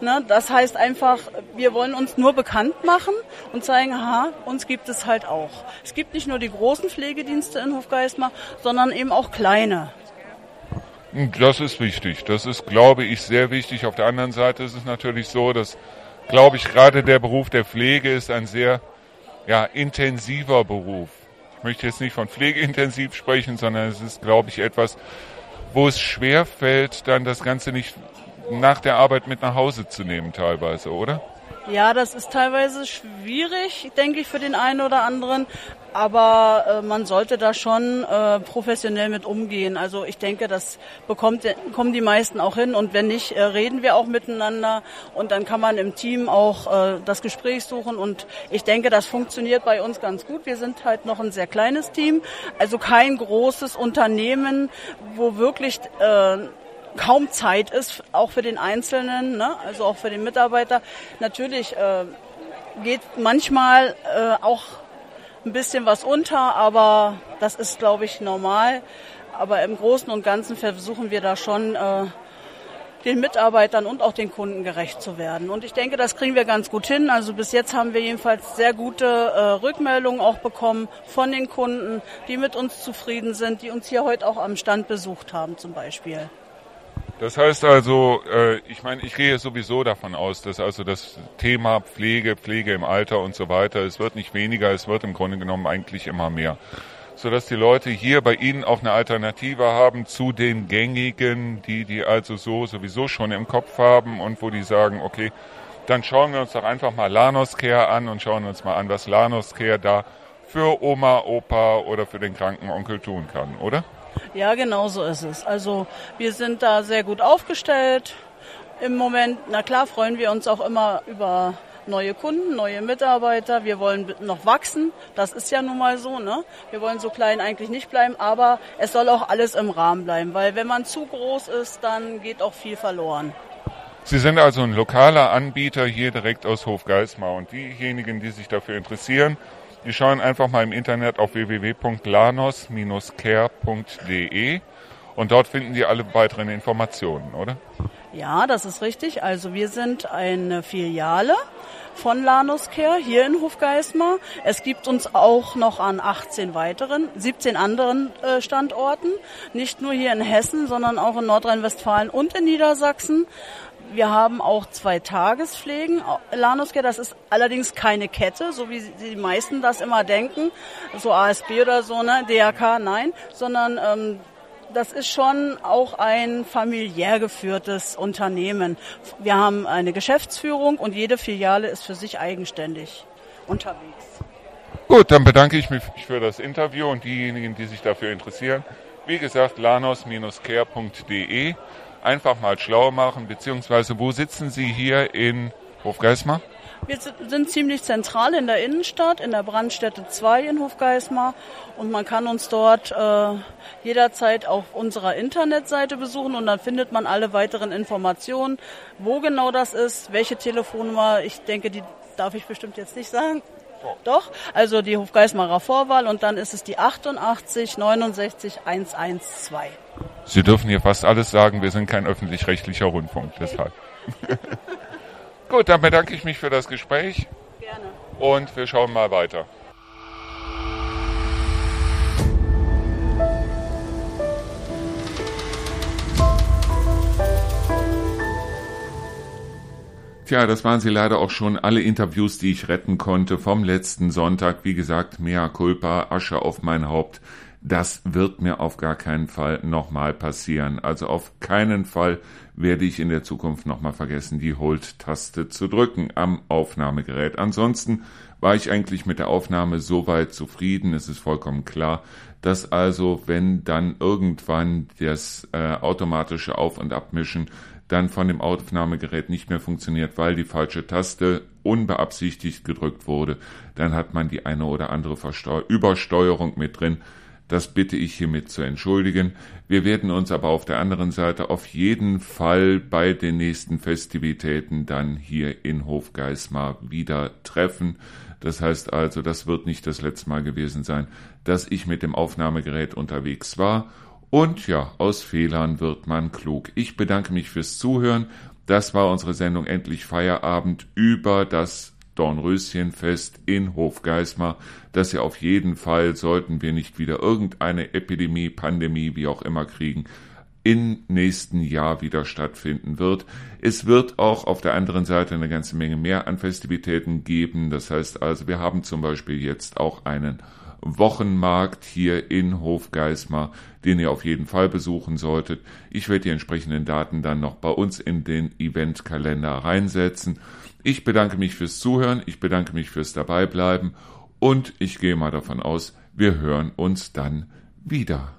Ne? Das heißt einfach, wir wollen uns nur bekannt machen und zeigen, aha, uns gibt es halt auch. Es gibt nicht nur die großen Pflegedienste in Hofgeismar, sondern eben auch kleine. Das ist wichtig. Das ist, glaube ich, sehr wichtig. Auf der anderen Seite ist es natürlich so, dass, glaube ich, gerade der Beruf der Pflege ist ein sehr ja, intensiver Beruf. Ich möchte jetzt nicht von pflegeintensiv sprechen, sondern es ist, glaube ich, etwas, wo es schwer fällt, dann das Ganze nicht nach der Arbeit mit nach Hause zu nehmen teilweise, oder? Ja, das ist teilweise schwierig, denke ich, für den einen oder anderen. Aber äh, man sollte da schon äh, professionell mit umgehen. Also ich denke, das bekommt, kommen die meisten auch hin. Und wenn nicht, äh, reden wir auch miteinander. Und dann kann man im Team auch äh, das Gespräch suchen. Und ich denke, das funktioniert bei uns ganz gut. Wir sind halt noch ein sehr kleines Team. Also kein großes Unternehmen, wo wirklich äh, kaum Zeit ist, auch für den Einzelnen, ne? also auch für den Mitarbeiter. Natürlich äh, geht manchmal äh, auch ein bisschen was unter, aber das ist, glaube ich, normal. Aber im Großen und Ganzen versuchen wir da schon äh, den Mitarbeitern und auch den Kunden gerecht zu werden. Und ich denke, das kriegen wir ganz gut hin. Also bis jetzt haben wir jedenfalls sehr gute äh, Rückmeldungen auch bekommen von den Kunden, die mit uns zufrieden sind, die uns hier heute auch am Stand besucht haben zum Beispiel. Das heißt also, äh, ich meine, ich gehe sowieso davon aus, dass also das Thema Pflege, Pflege im Alter und so weiter, es wird nicht weniger, es wird im Grunde genommen eigentlich immer mehr. Sodass die Leute hier bei Ihnen auch eine Alternative haben zu den gängigen, die die also so sowieso schon im Kopf haben und wo die sagen, okay, dann schauen wir uns doch einfach mal Lanoscare an und schauen uns mal an, was Lanoscare da für Oma, Opa oder für den kranken Onkel tun kann, oder? Ja, genau so ist es. Also wir sind da sehr gut aufgestellt. Im Moment, na klar, freuen wir uns auch immer über neue Kunden, neue Mitarbeiter. Wir wollen noch wachsen. Das ist ja nun mal so, ne? Wir wollen so klein eigentlich nicht bleiben, aber es soll auch alles im Rahmen bleiben, weil wenn man zu groß ist, dann geht auch viel verloren. Sie sind also ein lokaler Anbieter hier direkt aus Hofgeismar und diejenigen, die sich dafür interessieren, die schauen einfach mal im Internet auf www.lanos-care.de und dort finden Sie alle weiteren Informationen, oder? Ja, das ist richtig. Also wir sind eine Filiale von Lanus Care hier in Hofgeismar. Es gibt uns auch noch an 18 weiteren, 17 anderen äh, Standorten. Nicht nur hier in Hessen, sondern auch in Nordrhein-Westfalen und in Niedersachsen. Wir haben auch zwei Tagespflegen. Lanuske, das ist allerdings keine Kette, so wie die meisten das immer denken, so ASB oder so, ne, DRK, nein, sondern ähm, das ist schon auch ein familiär geführtes Unternehmen. Wir haben eine Geschäftsführung und jede Filiale ist für sich eigenständig unterwegs. Gut, dann bedanke ich mich für das Interview und diejenigen, die sich dafür interessieren. Wie gesagt, lanos-care.de einfach mal schlau machen, beziehungsweise wo sitzen Sie hier in Hofgeismar? Wir sind ziemlich zentral in der Innenstadt, in der Brandstätte 2 in Hofgeismar und man kann uns dort äh, jederzeit auf unserer Internetseite besuchen und dann findet man alle weiteren Informationen, wo genau das ist, welche Telefonnummer, ich denke, die darf ich bestimmt jetzt nicht sagen. Doch, also die Hofgeismarer Vorwahl und dann ist es die 88 69 112. Sie dürfen hier fast alles sagen, wir sind kein öffentlich-rechtlicher Rundfunk, deshalb. Gut, dann bedanke ich mich für das Gespräch. Gerne. Und wir schauen mal weiter. Tja, das waren sie leider auch schon alle Interviews, die ich retten konnte vom letzten Sonntag. Wie gesagt, mea culpa, Asche auf mein Haupt. Das wird mir auf gar keinen Fall nochmal passieren. Also auf keinen Fall werde ich in der Zukunft nochmal vergessen, die Hold-Taste zu drücken am Aufnahmegerät. Ansonsten war ich eigentlich mit der Aufnahme soweit zufrieden. Es ist vollkommen klar, dass also, wenn dann irgendwann das äh, automatische Auf- und Abmischen dann von dem Aufnahmegerät nicht mehr funktioniert, weil die falsche Taste unbeabsichtigt gedrückt wurde, dann hat man die eine oder andere Versteu Übersteuerung mit drin. Das bitte ich hiermit zu entschuldigen. Wir werden uns aber auf der anderen Seite auf jeden Fall bei den nächsten Festivitäten dann hier in Hofgeismar wieder treffen. Das heißt also, das wird nicht das letzte Mal gewesen sein, dass ich mit dem Aufnahmegerät unterwegs war. Und ja, aus Fehlern wird man klug. Ich bedanke mich fürs Zuhören. Das war unsere Sendung Endlich Feierabend über das Dornröschenfest in Hofgeismar, das ja auf jeden Fall, sollten wir nicht wieder irgendeine Epidemie, Pandemie, wie auch immer kriegen, im nächsten Jahr wieder stattfinden wird. Es wird auch auf der anderen Seite eine ganze Menge mehr an Festivitäten geben. Das heißt also, wir haben zum Beispiel jetzt auch einen Wochenmarkt hier in Hofgeismar, den ihr auf jeden Fall besuchen solltet. Ich werde die entsprechenden Daten dann noch bei uns in den Eventkalender reinsetzen. Ich bedanke mich fürs Zuhören, ich bedanke mich fürs Dabeibleiben und ich gehe mal davon aus, wir hören uns dann wieder.